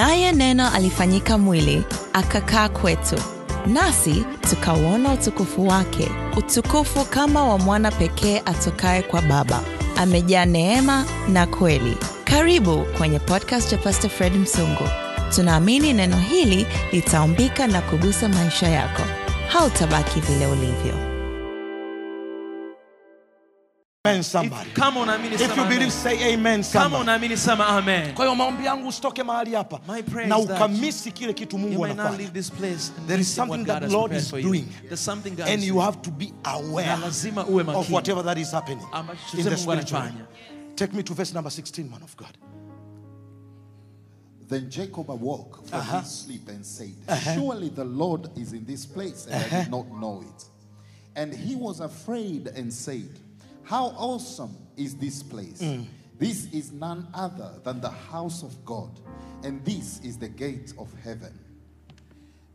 naye neno alifanyika mwili akakaa kwetu. Nasi tukauona utukufu wake utukufu kama wa mwana pekee atokaye kwa baba. Amejaa neema na kweli. Karibu kwenye podcast ya pastor fred msungu. Tunaamini neno hili litaumbika na kugusa maisha yako. Hautabaki vile ulivyo Amen, somebody. If, kama unaamini If you believe, amen. say amen, Kama somebody. unaamini sema amen. Kwa hiyo maombi yangu usitoke mahali hapa My prayer na is that ukamisi kile kitu You Mungu may not leave anafanya. this place There is something that Lord is doing. There's something God And you have to be aware Na lazima uwe of whatever that is happening ah, in the spiritual. Take me to verse number 16, man of God. Then Jacob awoke from Uh-huh. his sleep and said, uh-huh. Surely the Lord is in this place, and I did uh-huh. not know it. And he was afraid and said, How awesome is this place! Mm. This is none other than the house of God, and this is the gate of heaven.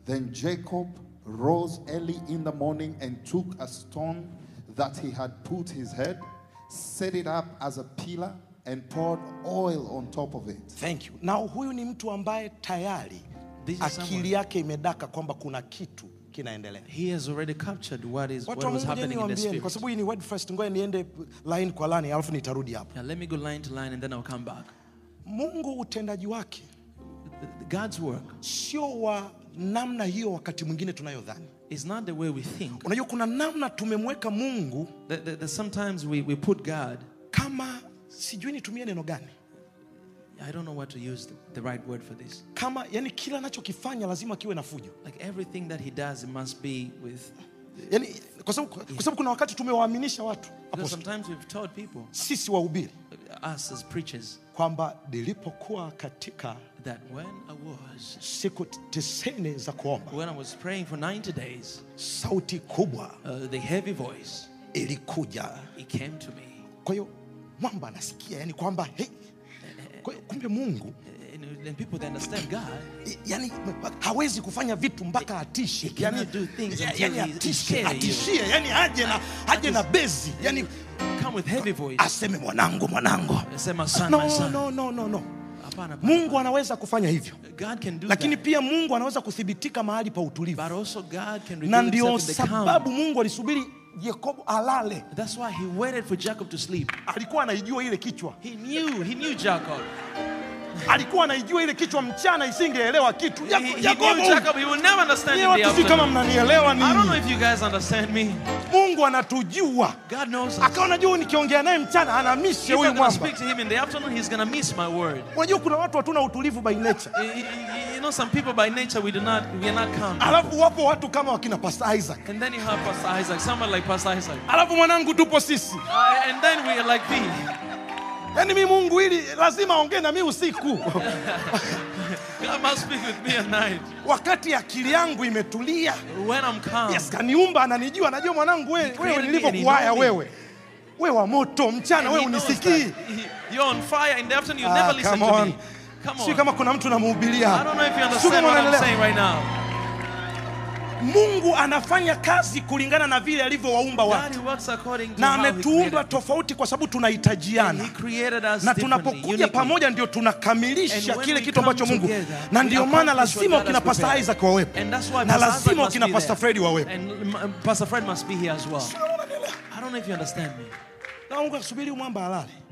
Then Jacob rose early in the morning and took a stone that he had put his head, set it up as a pillar, and poured oil on top of it. Thank you. Now huyu ni mtu ambaye tayari This is akili yake imedaka kwamba kuna kitu kinaendelea. He has already captured what is what was happening in the spirit. kwa sababu hii ni word first, ngoja niende line kwa line alafu nitarudi hapo. Yeah, let me go line to line and then I'll come back. Mungu utendaji wake God's work sio wa namna hiyo wakati mwingine tunayodhani. is not the way we think. Unajua kuna namna tumemweka Mungu That, that, that sometimes we, we put God, kama sijui nitumie neno gani, I don't know what to use the, the right word for this. kama yani kila anachokifanya lazima kiwe na fujo. Like everything that he does, it must be with. Yani kwa sababu kwa sababu kuna wakati tumewaaminisha watu Because sometimes we've told people, sisi wahubiri us as preachers, kwamba nilipokuwa katika that when I was, siku tisini za kuomba, when I was praying for 90 days, sauti kubwa uh, the heavy voice, ilikuja. it came to me. Kwa hiyo mwamba anasikia yani kwamba hey, kwa hiyo kumbe Mungu And, and people that understand God, yani hawezi kufanya vitu mpaka atishe, yani, yani he- he atishe, atishie, yani aje na aje na bezi, yani come with heavy voice. aseme mwanangu, mwanangu. Sema son, my son. no, no, no, no. Hapana, hapana. Mungu anaweza kufanya hivyo, lakini that. pia Mungu anaweza kuthibitika mahali pa utulivu, na ndio sababu Mungu alisubiri Yakobo alale. That's why he waited for Jacob to sleep. Alikuwa anaijua ile kichwa, He knew, he knew Jacob. alikuwa anaijua ile kichwa, mchana isingeelewa kitu. He, he knew Jacob. He will never understand in the kama mnanielewa I don't know if you guys understand me. Mungu anatujua, God knows akaona juu nikiongea naye mchana anamishe huyu mwamba. speak to him in the afternoon, he's going to miss my word. Unajua kuna watu hatuna utulivu by nature, You- you- You know, some people by nature, we do not, we are not calm. alafu wapo watu kama wakina Pastor Isaac, And then you have Pastor Isaac, someone like Pastor Isaac. alafu mwanangu tupo sisi. Uh, and then we are like me. Yaani mi Mungu ili lazima aongee na mi usiku God must speak with me at night. wakati akili yangu imetulia. When I'm calm. Yes, kaniumba ananijua, najua mwanangu wewe, wewe wewe, wewe wa moto, mchana wewe unisikii. You're on fire in the afternoon, you Ah, never listen to me. Come on. Sio kama kuna mtu namhubiria. I don't know if you understand what I'm saying right now. Mungu anafanya kazi kulingana na vile alivyowaumba watu, na ametuumba tofauti kwa sababu tunahitajiana, na tunapokuja pamoja ndio tunakamilisha kile kitu ambacho Mungu, na ndio maana lazima ukina wakina Pastor. Isaac wawepo na lazima wakina Pastor. Fred wawepo. Pastor Fred must be here as well. I don't know if you understand me. Na Mungu akusubiri mwamba Uh,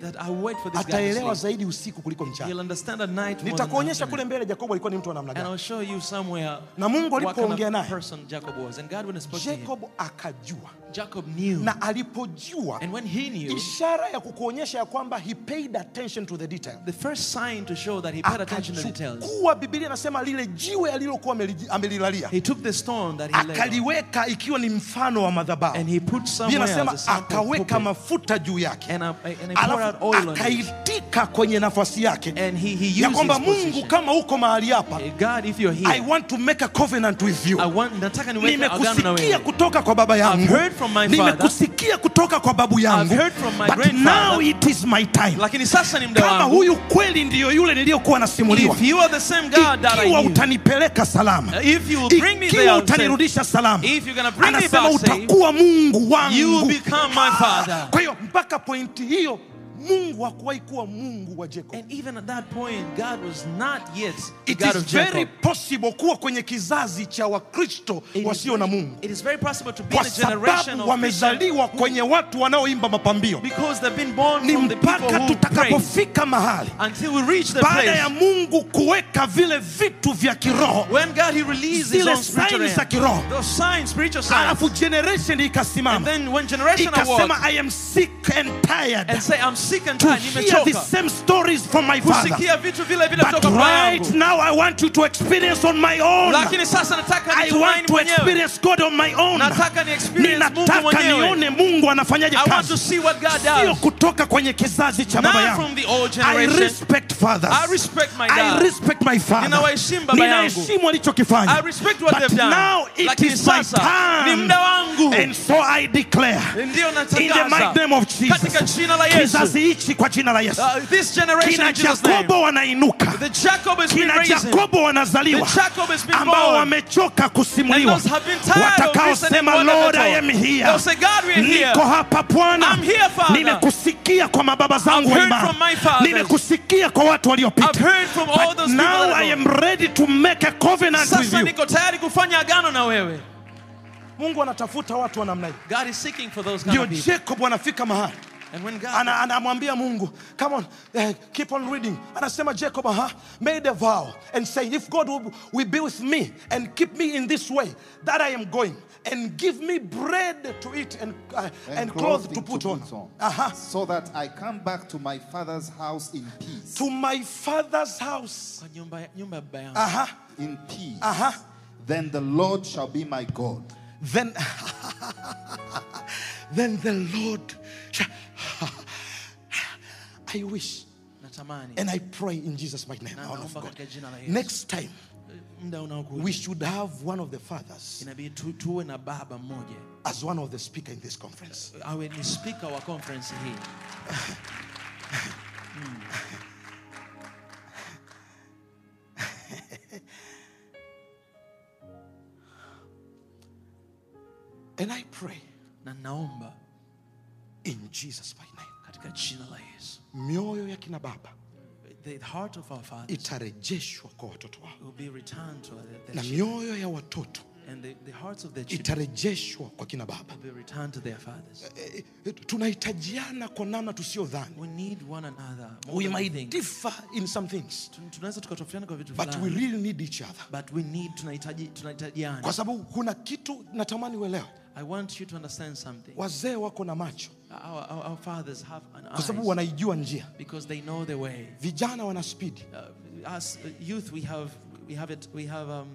That I wait for this guy to ataelewa sleep. zaidi usiku kuliko He'll mchana. understand at night more than Nitakuonyesha kule mbele Yakobo alikuwa ni mtu wa namna And gani. I'll show you somewhere Na Mungu what kind alipoongea of naye, person Jacob was. And God when he spoke to him, Jacob akajua, Jacob knew. na alipojua And when he knew, ishara ya kukuonyesha ya kwamba he paid attention to the detail. the first sign to show that he paid attention to details, Akachukua, Biblia inasema lile jiwe alilokuwa ameli- amelilalia he took the stone that he laid on, akaliweka ikiwa ni mfano wa madhabahu. and he put Biblia somewhere as inasema sample akaweka pulpit, mafuta juu yake, and, I, out alafu oil on it. akaitika kwenye nafasi yake And he, he ya used kwamba his Mungu, position. kama uko mahali hapa, Eh, God, if you're I here, want to make a covenant with you. I want, nataka niweke agano na nimekusikia wewe. kutoka kwa baba yangu I've heard from my father. nimekusikia kutoka kwa babu yangu I've heard from my but grandfather. now it is my time Lakini sasa ni muda kama wangu. huyu kweli ndiyo yule niliyokuwa nasimuliwa If you are the same God that I ikiwa knew, utanipeleka salama if you will bring me there ikiwa safe, utanirudisha salama if you're gonna bring me anasema back safe, utakuwa mungu you will wangu become my father. kwa hiyo mpaka pointi hiyo mungu hakuwahi kuwa mungu wa jacob And even at that point, God was not yet the it God is of very possible kuwa kwenye kizazi cha wakristo wasio na mungu It is very possible to be in a generation of wamezaliwa kwenye watu wanaoimba mapambio because they've been born ni from the people who tutakapofika mahali until we reach the baada place ya mungu kuweka vile vitu vya kiroho when God he releases his Zile own spiritual signs za realm. kiroho. Those signs, spiritual signs. alafu generation And then when generation ikasema i am sick and tired and say I'm sick to hear the same stories from my father kusikia vitu vile vile but right now i want you to experience on my own Lakini sasa nataka I want to experience God on my own. Nataka ni experience Mungu Ninataka nione Mungu anafanyaje I want to kazi. see what God Sio does. kutoka kwenye kizazi cha baba Not yangu. from the old I generation. respect fathers. I respect my I respect my father. Ninawaheshimu baba yangu. Ninaheshimu alichokifanya. I respect what they've done. now it Lakini is my sasa, turn. ni muda wangu. And so I declare Ndio in the mighty name of Jesus. katika jina la Yesu. Kizazi hichi kwa jina la Yesu. Uh, this generation Kina in Jesus' name. Yakobo wanainuka. The Jacob has been Kina raising. Yakobo wanazaliwa The Jacob has been ambao born. wamechoka kusimuliwa, And those have been tired of listening watakaosema what they're Lord I told. am here, They'll say, God, we are here. niko hapa Bwana, I'm here, Father. nimekusikia kwa mababa zangu I've wa heard imani, from my fathers. nimekusikia kwa watu I've waliopita, heard from all but those people now that I have am gone. ready to make a covenant with Sasa you. niko tayari kufanya agano na wewe. Mungu anatafuta watu wa namna hii. God is seeking for those kind Ndio of people. Jacob anafika mahali And when God ana, anamwambia Mungu, come on, eh, keep on reading. Anasema Jacob uh made a vow and saying, if God will, will be with me and keep me in this way, that I am going, and give me bread to eat and, uh, and, clothes to put on. Uh-huh. so that I come back to my father's house in peace. To my father's house. kwa nyumba nyumba ya baba yangu. Uh-huh. In peace. Uh-huh. Then the Lord shall be my God. Then, then the Lord shall. I wish and I pray in Jesus' mighty name. Na man of God. katika jina la Yesu. Next time, eh, we should have one of the fathers inabidi tu, tuwe na baba mmoja as one of the speaker in this conference. Eh, awe ni speaker wa conference hii. And I pray Na naomba in Jesus' mighty name. Katika jina la Yesu. Mioyo ya kina baba The heart of our fathers itarejeshwa kwa watoto wao will be returned to their, na mioyo ya watoto And the, the hearts of their children itarejeshwa kwa kina baba. will be returned to their fathers. Eh, eh, Tunahitajiana kwa namna tusiyodhani. We need one another. We might differ in some things, tunaweza tukatofautiana kwa vitu but we really need each other. but we need tunahitaji tunahitajiana Kwa sababu kuna kitu natamani uelewe. i want you to understand something Wazee wako na macho our, our, our fathers have an kwa sababu wanaijua njia. because they know the way Vijana wana speed, uh, as youth we have we have it we have um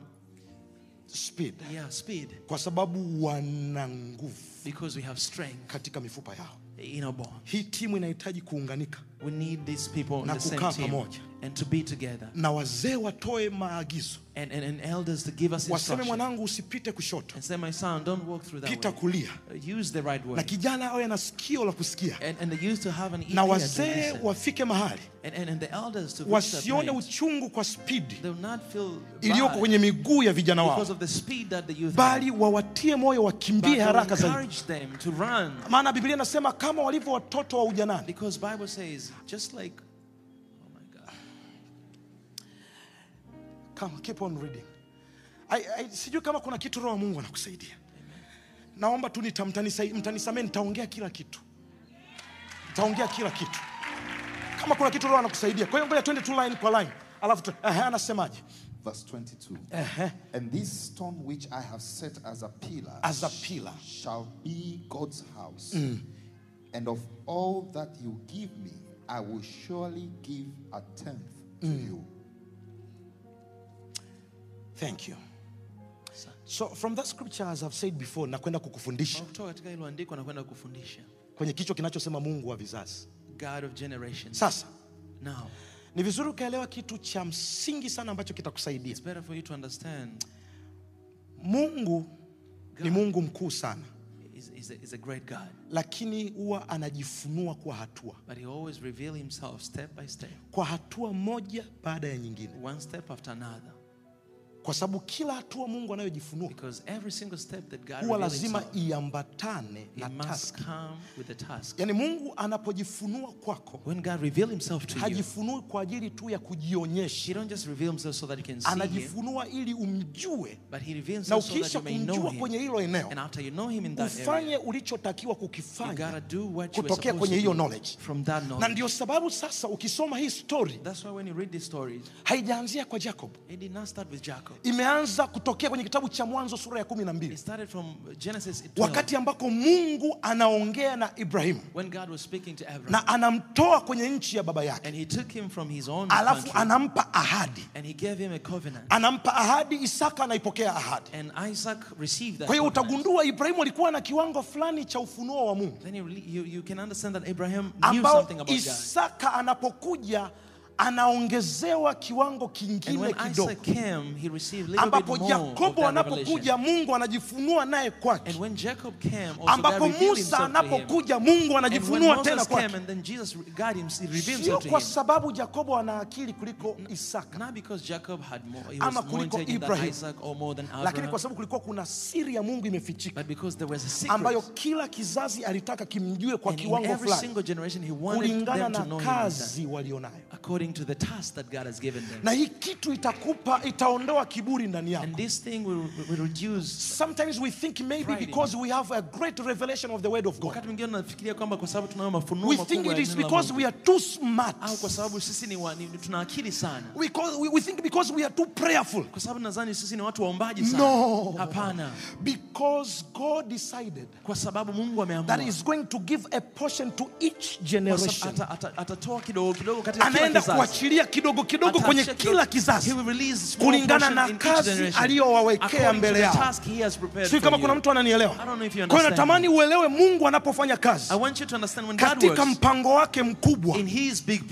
speed yeah speed kwa sababu wana nguvu because we have strength katika mifupa yao. in our bones Hii timu inahitaji kuunganika we need these people on Na the same team pamoja. And to be together. Na wazee watoe maagizo, and, and, and elders to give us waseme mwanangu, usipite kushoto, and say my son don't walk through that pita way. kulia, Uh, use the right way. na kijana awe na sikio la kusikia, and, and the youth to have an ear na wazee wafike mahali. And, and, and the elders to wasione uchungu kwa spidi They not feel iliyoko kwenye miguu ya vijana because wao, of the speed that the youth bali wawatie moyo wakimbie haraka zaidi, them to run. Maana Biblia inasema kama walivyo watoto wa ujanani. Come, keep on reading. I, I, sijui kama kuna kitu roho wa Mungu anakusaidia. Naomba tu nita- mtanisa- mtanisamehe, nitaongea kila kitu, nitaongea kila kitu kama kuna kitu roho anakusaidia. Kwa hiyo ngoja twende tu line kwa line, alafu anasemaje? Verse 22. Ehe, And this stone which I have set as a pillar, As a pillar. shall be God's house. Mm. And of all that you give me, I will surely give a tenth to mm. you. Thank you. So from that scripture as I've said before, nakwenda kukufundisha. Kutoka katika hilo andiko na kwenda kwenye kichwa kinachosema Mungu wa vizazi. God of generations. Sasa now. ni vizuri ukaelewa kitu cha msingi sana ambacho kitakusaidia. it's better for you to understand. Mungu ni Mungu mkuu sana, is, is, a, is a great God. Lakini huwa anajifunua kwa hatua, but he always reveal himself step by step. Kwa hatua moja baada ya nyingine. one step after another kwa sababu kila hatua mungu anayojifunua huwa lazima iambatane na task. task. yaani mungu anapojifunua kwako hajifunui kwa ajili tu ya kujionyesha. so anajifunua ili umjue. na ukiisha kumjua kwenye hilo eneo ufanye ulichotakiwa kukifanya kutokea kwenye hiyo knowledge. na ndio sababu sasa ukisoma hii story haijaanzia kwa jacob. it did not start with Jacob. Imeanza kutokea kwenye kitabu cha mwanzo sura ya kumi na mbili. Started from Genesis 12, wakati ambako mungu anaongea na ibrahimu. Na anamtoa kwenye nchi ya baba yake. Alafu anampa ahadi. Anampa ahadi isaka anaipokea ahadi. Kwa hiyo utagundua ibrahimu alikuwa na kiwango fulani cha ufunuo wa mungu. Ambao isaka anapokuja anaongezewa kiwango kingine kidogo. ambapo yakobo anapokuja mungu anajifunua naye kwake. Ambapo musa anapokuja mungu anajifunua tena Moses kwake and then Jesus, God himself revealed sio kwa sababu yakobo ana akili kuliko isaka. Ama kuliko Ibrahim. Lakini kwa sababu kulikuwa kuna siri ya mungu imefichika. Ambayo kila kizazi alitaka kimjue kwa kiwango fulani. kulingana na kazi walionayo according to the task that God has given them. na hii kitu itakupa itaondoa kiburi ndani yako. And this thing will, will reduce. sometimes we think maybe in because we have a great revelation of the word of god. Wakati mwingine nafikiria kwamba kwa sababu tunayo mafunuo we think it is because we are too smart. Au kwa sababu sisi ni, ni tuna akili sana. We, call, we, we think because we are too prayerful. Kwa sababu nadhani sisi ni watu waombaji sana. No. hapana. Because god decided kwa sababu mungu ameamua. that is going to give a portion to each generation sababu ata- ata- atatoa kidogo kidogo katika kila kizazi kuachilia kidogo kidogo kwenye kila kizazi kulingana na kazi aliyowawekea mbele yao. for kama kuna mtu ananielewa. Kwa hiyo natamani uelewe mungu anapofanya kazi. Katika mpango wake mkubwa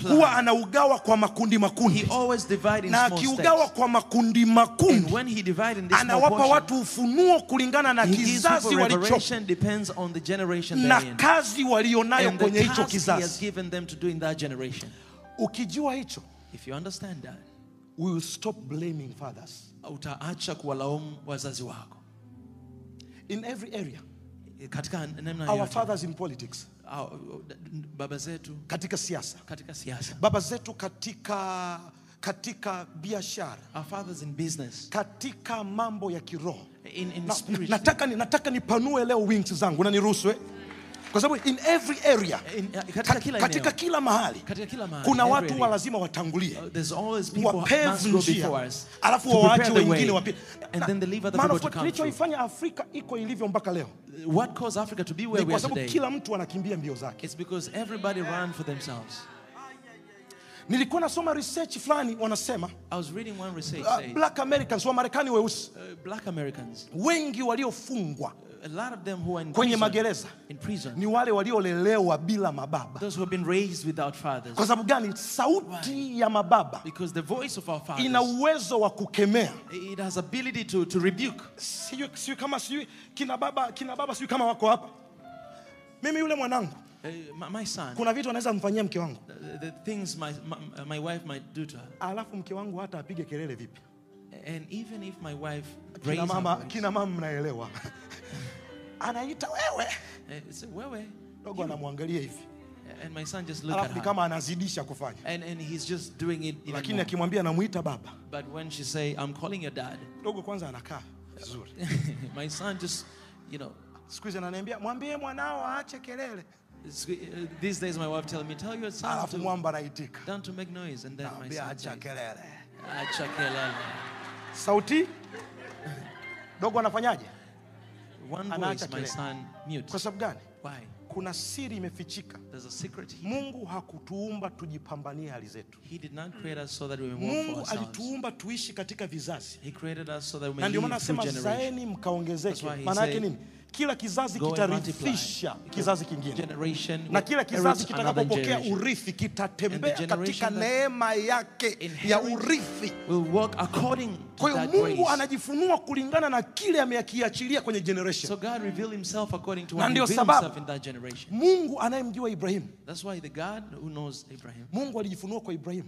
huwa anaugawa kwa makundi makundi. na akiugawa kwa makundi makundi anawapa watu ufunuo kulingana na kizazi walicho na kazi walionayo kwenye hicho kizazi ukijua hicho if you understand that we will stop blaming fathers. utaacha kuwalaumu wazazi wako. In every area katika namna our fathers in politics baba zetu. katika siasa. Katika siasa. Baba zetu katika katika biashara. Our fathers in business. Katika mambo ya kiroho. In, in na, spirit. nataka, ni, nataka nipanue leo wings zangu na niruhusu eh? Kwa sababu in every area In- katika ka- kila katika kila mahali katika kila mahali. kuna watu wa lazima watangulie. Uh, wapave njia. alafu the wengine wapite kilichoifanya afrika iko ilivyo mpaka leo. What caused Africa to be where we are today? kila mtu anakimbia mbio zake. It's because everybody ran for themselves. Nilikuwa nasoma research fulani wanasema I was reading one research uh, black americans wa marekani weusi. uh, black Americans. Wengi waliofungwa. a lot of them who are in kwenye prison, magereza. in prison. Ni wale waliolelewa bila mababa. Those who have been raised without fathers. Kwa sababu gani? Sauti ya mababa because the voice of our fathers ina uwezo wa kukemea. It has ability to, to rebuke. Sijui sijui kama sijui kina baba kina baba sijui kama wako hapa. Mimi yule mwanangu. Uh, my, my son. Kuna vitu anaweza mfanyia mke wangu. The, the things my, my, my wife might do to her alafu mke wangu hata apige kelele vipi? And even if my wife kina mama, kina mama mnaelewa anaita wewe. Say, wewe dogo anamwangalia hivi. and my son just look at her. kama anazidisha kufanya. And, and he's just doing it even lakini akimwambia anamuita baba. But when she say I'm calling your dad dogo kwanza anakaa vizuri. my son just you know. Siku hizi ananiambia mwambie mwanao aache kelele. Uh, these days my wife tell me tell your son alafu to, mwamba anaitika. don't to make noise and then my son acha kelele. Acha kelele. Sauti? Dogo anafanyaje Anaacha kelele. kwa sababu gani? Why? Kuna siri imefichika. Mungu hakutuumba tujipambanie hali zetu. He did not create us so mungu alituumba tuishi katika vizazi. He created us so na ndio maana anasema zaeni mkaongezeke. Maana yake nini kila kizazi kitarithisha kizazi kingine. Na kila kizazi kitakapopokea urithi kitatembea katika neema yake ya urithi. kwa hiyo mungu anajifunua kulingana na kile amekiachilia kwenye generation. Na ndio sababu- mungu anayemjua mungu alijifunua kwa Abraham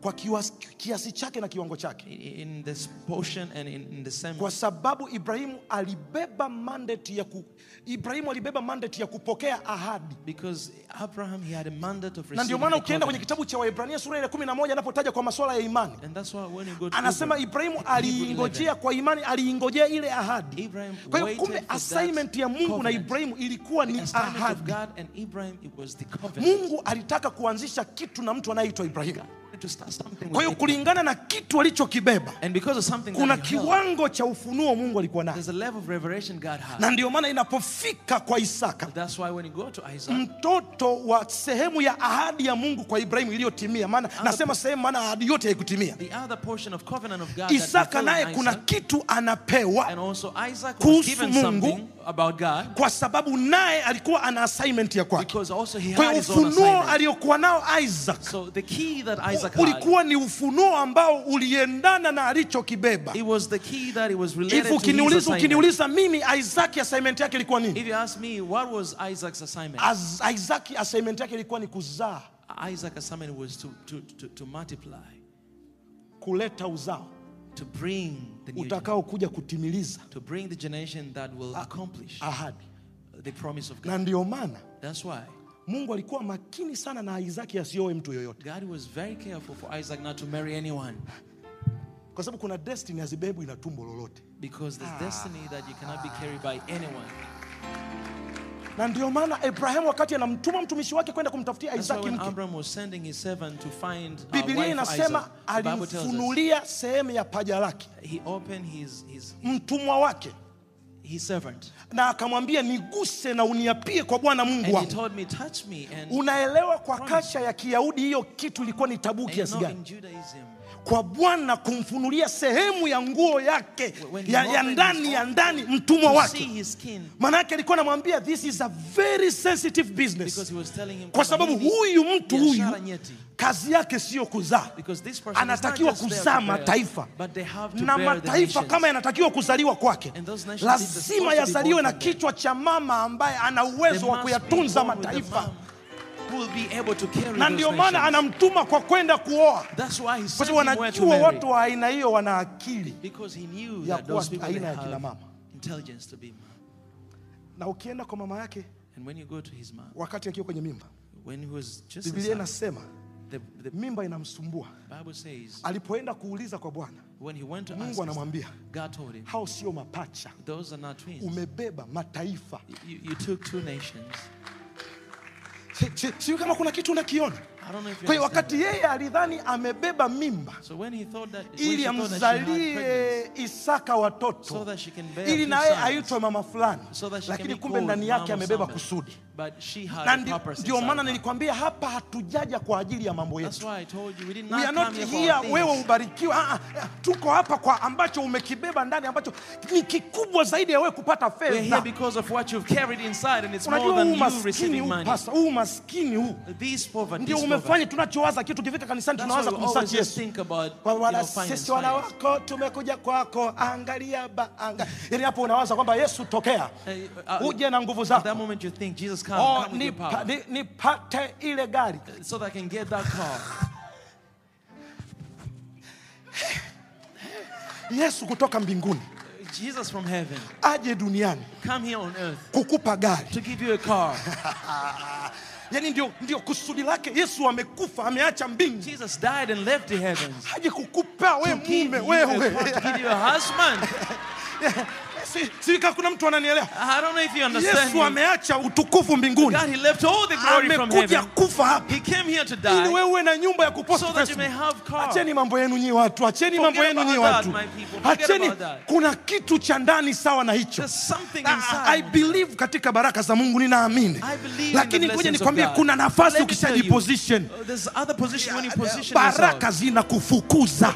kwa kiasi chake na kiwango chake. Kwa sababu ibrahimu alibeba mandate ya ku, ibrahimu alibeba mandate ya kupokea ahadi. Because Abraham he had a mandate of na ndio receiving maana ukienda kwenye kitabu cha Waebrania sura ile kumi na moja anapotaja kwa masuala ya imani. And that's why when you go to anasema ibrahimu aliingojea kwa imani aliingojea ile ahadi. Ibrahim kwa hiyo kumbe assignment ya mungu na ibrahimu ilikuwa ni ahadi. God and Abraham it was the covenant. mungu alitaka kuanzisha kitu na mtu anayeitwa ibrahimu To start something with kwa hiyo kulingana na kitu alichokibeba kuna kiwango cha ufunuo mungu alikuwa nayo na ndio maana inapofika kwa isaka That's why when you go to Isaac, mtoto wa sehemu ya ahadi ya mungu kwa ibrahimu iliyotimia maana nasema sehemu maana ahadi yote haikutimia. Isaka naye kuna kitu anapewa kuhusu Mungu, about God. Kwa sababu naye alikuwa ana assignment ya kwake. Kwa ufunuo aliyokuwa nao isaac. So the key that Isaac had, ulikuwa ni ufunuo ambao uliendana na alichokibeba. Ukiniuliza mimi isaac assignment yake ilikuwa nini? If you ask me, what was Isaac's assignment? As, isaac assignment yake ilikuwa ni kuzaa. Isaac assignment was to, to, to, to multiply, kuleta uzao to bring the new kutimiliza to bring the generation that will ah, accomplish ahadi. the promise of na God. ndio maana That's why mungu alikuwa makini sana na isaki asioe mtu yoyote. God was very careful for Isaac not to marry anyone. Kwa sababu kuna destiny hazibebwi na tumbo lolote. Because there's ah. destiny that you cannot be carried by anyone. Na ndio maana abrahamu wakati anamtuma mtumishi wake kwenda kumtafutia isaki mke. Abraham was sending his servant to find a biblia inasema alimfunulia sehemu ya paja lake. he opened his, his, mtumwa wake. his servant. Na akamwambia niguse na uniapie kwa bwana mungu wangu. told me, touch me. And, unaelewa kwa kasha ya kiyahudi hiyo kitu ilikuwa ni tabuu kiasi gani kwa bwana kumfunulia sehemu ya nguo yake ya, ya ndani ya ndani mtumwa wake. skin. Alikuwa anamwambia this is a very sensitive business. Kwa sababu huyu mtu huyu kazi yake siyo kuzaa. Anatakiwa kuzaa mataifa. na mataifa kama yanatakiwa kuzaliwa kwake. Lazima yazaliwe na kichwa cha mama ambaye ana uwezo wa kuyatunza mataifa will be able to carry na ndio maana anamtuma kwa kwenda kuoa kwa sababu wanajua watu wa aina hiyo wana akili ya kuwa aina ya kina mama. intelligence to be mom. na ukienda kwa mama yake And when you go to his mom, wakati akiwa kwenye mimba when he was just biblia inasema mimba inamsumbua alipoenda kuuliza kwa bwana when he went to ask mungu anamwambia hao sio mapacha those are not twins. umebeba mataifa You, you took two nations. Si- si- sio kama kuna kitu unakiona Kwa hiyo wakati yeye alidhani amebeba mimba. So ili amzalie isaka watoto so ili naye aitwe mama fulani so lakini kumbe ndani yake amebeba kusudi. Na ndio- maana nilikwambia hapa hatujaja kwa ajili ya mambo yetu. we are not here wewe ubarikiwe. Ah, ah, tuko hapa kwa ambacho umekibeba ndani ambacho ni kikubwa zaidi ya wewe kupata fedha. because of what you've carried inside, and it's more Unajua huu maskini huu ndio this umefanya poverty. tunachowaza kitu kifika kanisani tunawaza just Yesu. Kwa wala sisi wana wako tumekuja kwako, angalia ba anga. Yani hapo unawaza kwamba Yesu tokea, Eh, uh, uje na nguvu that zako, moment you think, Jesus, come, oh, come with your power, ni- nipate ile gari. so that I can get that car. Yesu kutoka mbinguni Jesus from heaven, aje duniani come here on earth kukupa gari. to give you a car. yani ndio, ndio kusudi lake. Yesu amekufa ameacha mbingu. Jesus died and left the heavens haje kukupa we mume wewe Si- sika kuna mtu ananielewa. I don't know if you understand. yesu ameacha utukufu mbinguni. God, He left all the glory from amekuja heaven. kufa hapa. He came here to ili wewe uwe na nyumba ya kupost so that you may have car. acheni mambo yenu nyi watu acheni mambo yenu nyi watu. acheni kuna kitu cha ndani sawa na hicho. There's something I, I believe katika baraka za mungu ninaamini. Lakini ngoja nikwambie kuna nafasi ukishajiposition uh, There's other position when you position baraka zinakufukuza.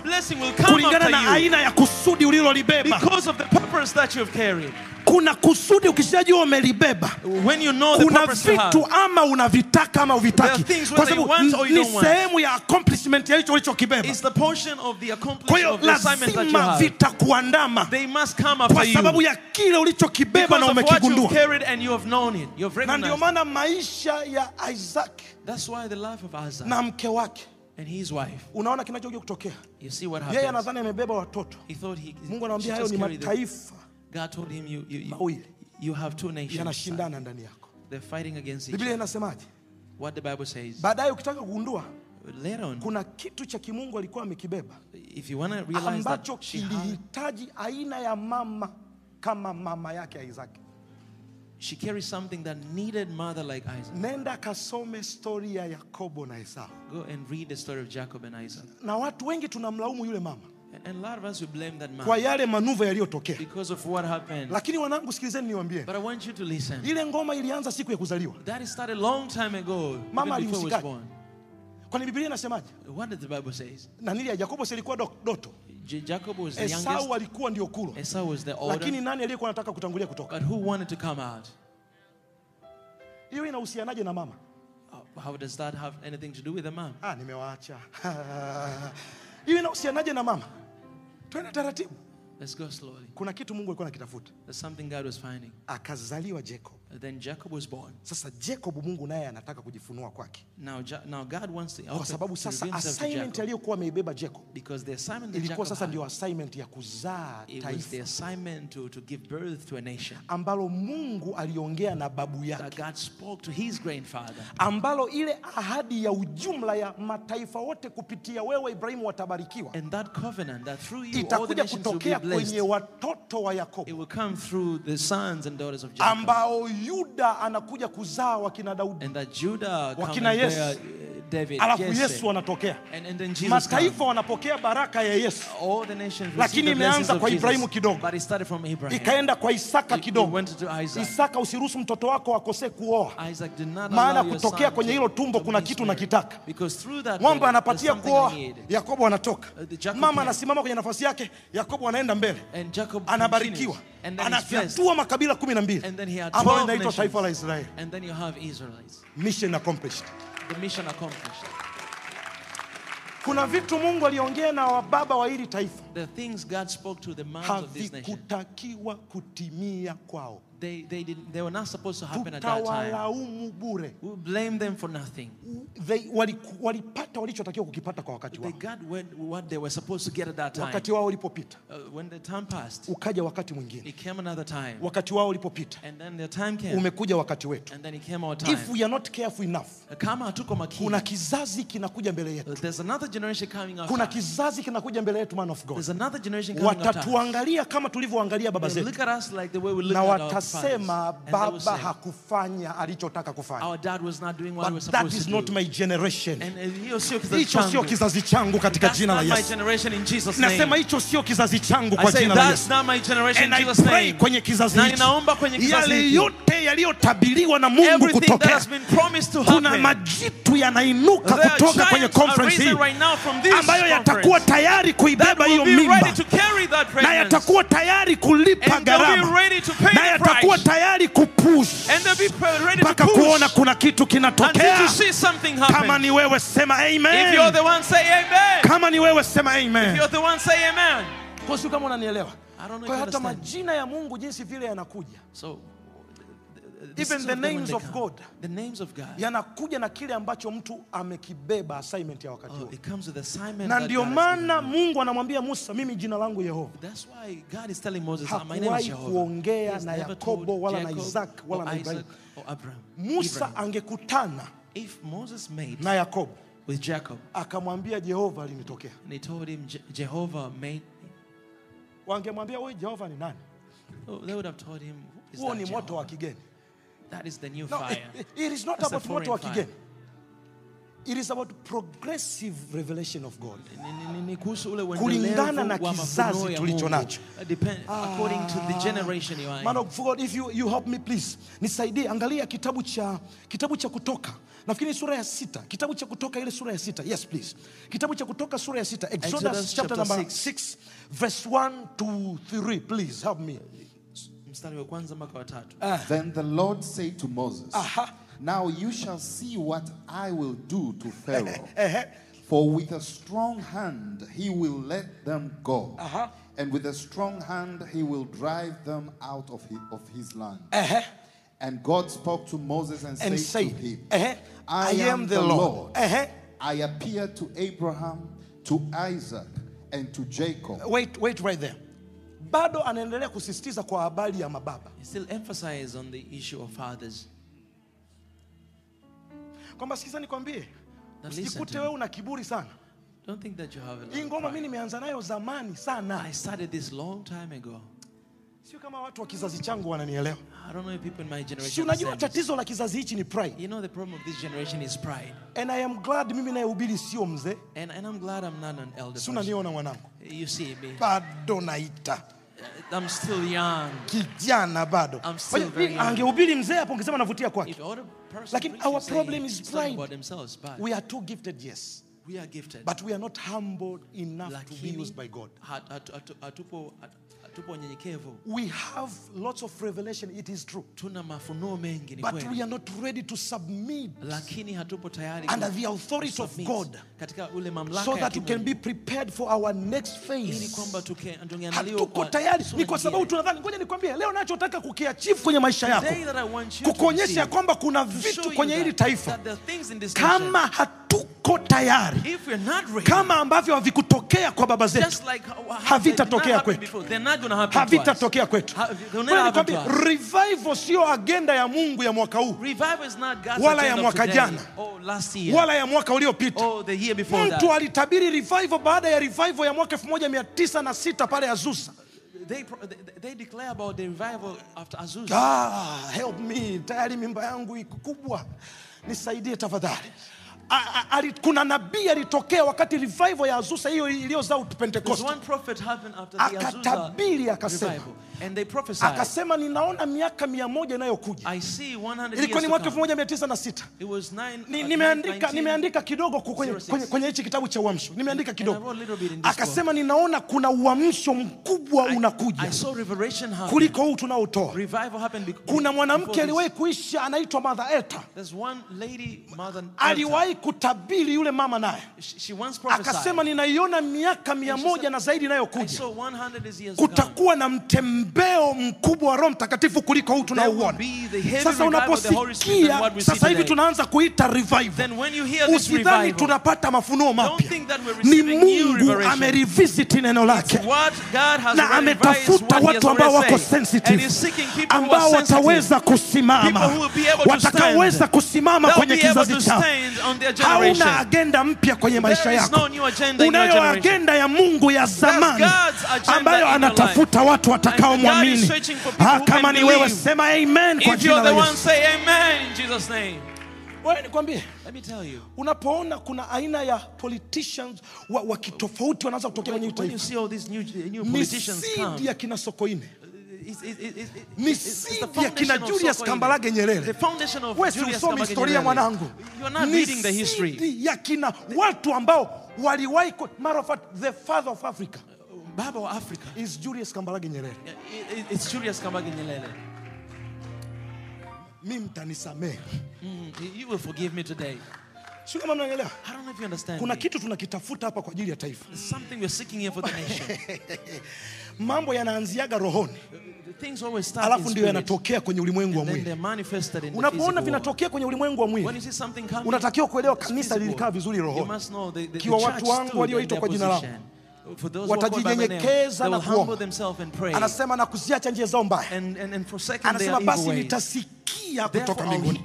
Kulingana na aina ya kusudi ulilolibeba. Because of the purpose that you've carried. kuna kusudi ukishajua umelibeba When you know the kuna purpose you have, vitu ama unavitaka ama uvitaki There are things kwa whether you sababu want or you ni don't want. sehemu ya accomplishment ya hicho ulichokibeba it's the portion of the kwa accomplishment hiyo of the assignment that you lazima have. vitakuandama They must come after kwa you. sababu ya kile ulichokibeba Because na of what you've umekigundua carried and you have known it. You have na ndio recognized it. maana maisha ya isaac That's why the life of Isaac na mke wake and his wife, unaona kinachokuja kutokea you see what yeye happens. anadhani amebeba watoto He thought he, mungu she anamwambia hayo just ni carried them. mataifa God told him, you, you, you, mawili you have two nations. yanashindana ndani yako They're fighting against each biblia inasemaje What the Bible says. baadaye ukitaka kugundua Later on, kuna kitu cha kimungu alikuwa amekibeba if you want realize ambacho kilihitaji aina ya mama kama mama yake Isaac. She carries something that needed mother like Isaac. Nenda kasome stori ya Yakobo na Esau. Go and read the story of Jacob and Isaac. Na watu wengi tunamlaumu yule mama And, a lot of us will blame that man kwa yale manuva yaliyotokea, because of what happened. lakini wanangu, sikilizeni niwaambie, But I want you to listen. ile ngoma ilianza siku ya kuzaliwa. That started a long time ago, Mama even before he was alihusikaje? born. Kwani Biblia inasemaje? What did the Bible says? Na nili ya Yakobo si ilikuwa dok- doto, J- Jacob was the Esau alikuwa ndio kulo, Esau was the older. lakini nani aliyekuwa anataka kutangulia kutoka? But who wanted to come out? Hiyo inahusianaje na mama? Uh, How does that have anything to do with the man? Ah, nimewaacha. Hiyo inahusianaje na mama? Twende taratibu. Let's go slowly. Kuna kitu Mungu alikuwa anakitafuta, There's something God was finding. akazaliwa Jacob. Then Jacob was born. Sasa Jacob Mungu naye anataka kujifunua kwake, Now, Ja- now God wants to, kwa sababu sasa assignment aliyokuwa ameibeba Jacob Because the assignment that ilikuwa Jacob sasa ndio assignment ya kuzaa it was the assignment to, to give birth to a nation. ambalo Mungu aliongea na babu That yake, God spoke to his grandfather. ambalo ile ahadi ya ujumla ya mataifa wote kupitia wewe Ibrahimu watabarikiwa And that covenant that through you all the nations will be kutokea kwenye watoto wa It will come through the sons and daughters of Jacob. ambao Yuda anakuja kuzaa wakina Daudi, And that Judah come Wakina Yesu. uh, David, alafu Yesu anatokea. Mataifa wanapokea baraka ya Yesu, All the nations receive Lakini imeanza kwa. Ibrahimu kidogo. But it started from Abraham. ikaenda kwa Isaka kidogo. Isaka, usiruhusu mtoto wako akosee kuoa. Isaac did not Maana kutokea kwenye hilo tumbo kuna kitu that Mwamba anapatia kuoa, Yakobo anatoka. Uh, Mama anasimama kwenye nafasi yake, Yakobo anaenda mbele, anabarikiwa, anafyatua makabila kumi na mbili ambayo inaitwa taifa la. Israeli. Mission accomplished. The mission accomplished. Kuna vitu Mungu aliongea na wababa wa hili taifa The things God spoke to the moms of this nation, havikutakiwa kutimia kwao. They, they, didn't, they were not supposed to happen at that time. Bure. We blame them for nothing. They, wali- walipata walichotakiwa kukipata kwa wakati They wao, got when, what they were supposed to get at that time. wakati wao ulipopita, Uh, when the time passed, ukaja wakati mwingine. it came another time. Wakati wao ulipopita, And then the time came. umekuja wakati wetu. And then it came our time. If we are not careful enough, Kama hatuko makini, kuna kizazi kinakuja mbele yetu, uh, there's another generation coming after kuna kizazi kinakuja mbele yetu, man of God, There's another generation coming after watatuangalia kama tulivyoangalia baba zetu, look at us like the way we look at our watasema fathers. And they will baba say, hakufanya alichotaka kufanya. our dad was not doing what he But was that supposed is to not do. my generation. And uh, hiyo sio kizazi Hicho sio changu. kizazi changu katika That's jina la not my Yesu. generation in Jesus' Nasema name. hicho sio kizazi changu I kwa say jina la that's Yesu. not my generation in And I Jesus' pray name. kwenye kizazi Na hichi ninaomba kwenye kizazi yale hiki. yote yaliyotabiriwa na Mungu Everything that kutokea. has been promised to Kuna happen. majitu yanainuka There are kutoka kwenye giants are conference risen hii right now from this ambayo yatakuwa conference tayari that kuibeba hiyo will be mimba ready to carry that na pregnancy. yatakuwa tayari kulipa And they'll be gharama ready to pay na the yatakuwa price. tayari kupush And they'll be pre- ready to mpaka kuona push kuna kitu until kinatokea. you see something Kama happen. ni wewe sema If you're amen. the one, say amen. Kama ni wewe sema If amen. you're the one, say amen. Kwa sio kama unanielewa. I don't know if Kwa you hiyo hata understand. majina ya Mungu jinsi vile yanakuja So, th- this Even the names of. God. The names of God. yanakuja na kile ambacho mtu amekibeba assignment ya wakati Oh, huo. it comes with assignment Na ndio maana. Mungu anamwambia Musa, mimi jina langu Yehova. That's why God is telling Moses, "Ah, my name is Jehovah. kuongea na Yakobo wala na Isaac wala na Ibrahim. Musa angekutana If Moses made na Yakobo with Jacob akamwambia Jehova alinitokea, and he told him Jehovah made wangemwambia wewe Jehova ni nani? oh, they would have told him, Huo ni moto wa kigeni. That is the new No, fire. it, it is not That's about what work kigeni. It is about progressive revelation of God. Kulingana na kizazi tulicho nacho. Uh, according to the generation you are in. Man of God, if you, you help me please, nisaidie. Angalia kitabu cha kitabu cha Kutoka, nafikiri sura ya sita. Kitabu cha Kutoka ile sura ya sita. Yes please. Kitabu cha Kutoka sura ya sita. Exodus, Exodus chapter, chapter number six. six, verse 1 to 3 Please help me. Mstari wa kwanza mpaka wa tatu ah. Then the Lord said to Moses, Aha. Now you shall see what I will do to Pharaoh. Eh, eh, eh, For with a strong hand he will let them go. Aha. And with a strong hand he will drive them out of his, of his land. Ehe. And God spoke to Moses and, and said to him, Ehe, I, am the Lord. Ehe. I appeared to Abraham, to Isaac, and to Jacob. Wait, wait right there. Bado anaendelea kusisitiza kwa habari ya mababa He still emphasizes on the issue of fathers. kwamba sikiza nikwambie, usijikute wewe una kiburi sana. Don't think that you have a Hii ngoma mi nimeanza nayo zamani sana, I started this long time ago. sio kama watu wa kizazi changu wananielewa. I don't know if people in my Si generation unajua tatizo la kizazi hichi ni pride, You know the problem of this generation is pride. and I am glad mimi nayehubiri sio mzee. And, and I'm glad I'm not an elder Si unaniona mwanangu, You see me. bado naita I'm still young. kijana bado. I'm still Kwa very young. angehubiri mzee hapo, ungesema navutia kwake. Lakini our problem is pride. We are too gifted, yes, we are gifted. but we are not humble enough to be used by God. hat- hat- hatu- hatupo hat- hatupo. We have lots of revelation, it is true, Tuna mafunuo mengi but we are not ready to submit. Lakini hatupo tayari under the authority of God. katika ule mamlaka so that we can be prepared for our next ili kwamba tungeandaliwa Hatuko tayari, ni kwa sababu tunadhani. Ngoja nikwambie, leo nachotaka kukiachieve kwenye maisha yako, kukuonyesha kwamba kuna vitu kwenye hili taifa. kama nation, hatuko tayari, kama ambavyo havikutokea kwa baba zetu, how- how Havitatokea kwetu. havitatokea kwetu. Revival sio agenda ya Mungu ya mwaka huu Wala ya mwaka jana. year wala ya mwaka uliopita. before Mtu alitabiri revival baada ya revival ya mwaka 1906 pale Azusa. They, they declare about the revival after Azusa. Ah, help me, tayari mimba yangu iko kubwa, nisaidie tafadhali. A- a- a, Kuna nabii alitokea wakati revival ya Azusa hiyo iliyozaa Pentecost, akatabiri akasema, akasema ninaona miaka mia moja inayokuja. I see 100 Ilikuwa ni mwaka come. 1906. It was nine, Ni- uh, nimeandika nimeandika kidogo kwenye, 06. kwenye, kwenye hichi kitabu cha uamsho. Nimeandika kidogo. akasema ninaona kuna uamsho mkubwa unakuja. Kuliko huu tunaotoa. Kuna mwanamke aliwahi kuisha anaitwa Mother Eta There's aliwahi kutabiri yule mama naye. Akasema ninaiona miaka mia moja na zaidi inayokuja. Saw 100 is years to come. kutakuwa na mtembeo mkubwa wa roho mtakatifu kuliko huu tunaouona sasa unaposikia sasa hivi tunaanza kuita revival. Usidhani tunapata mafunuo mapya. ni mungu amerivisiti neno lake. na ametafuta watu ambao wako sensitive ambao wataweza kusimama. Watakaoweza kusimama kwenye kizazi chao hauna agenda mpya kwenye maisha yako. no unayo agenda ya mungu ya zamani ambayo anatafuta watu watakaomwamini Ah, kama ni wewe sema amen kwa jina la yesu. amen Jesus' name. wewe nikwambie Let me tell you. unapoona kuna aina ya politicians wa, wa kitofauti wanaanza kutokea kwenye hii When you taifa see all these new, new ni sidi ya kina sokoine ni sidi ya kina julius kambarage nyerere wewe si usomi historia mwanangu ni reading the history. sidi ya kina watu ambao waliwahi ku- matter of fact the father of africa Baba wa Africa. is julius kambarage nyerere It- it- It's Julius Kambarage Nyerere. mi mtanisamehe Mm, You will forgive me today. sio kama mnaelewa I don't know if you understand. kuna me. kitu tunakitafuta hapa kwa ajili ya taifa something we're seeking here for the nation. mambo yanaanziaga rohoni. Alafu ndio yanatokea kwenye ulimwengu wa mwili. unapoona vinatokea kwenye ulimwengu wa mwili unatakiwa kuelewa kanisa lilikaa vizuri rohoni. Kiwa watu wangu walioitwa kwa jina langu. Watajinyenyekeza na kuomba. anasema na kuziacha njia zao mbaya. Anasema basi nitasikia kutoka mbinguni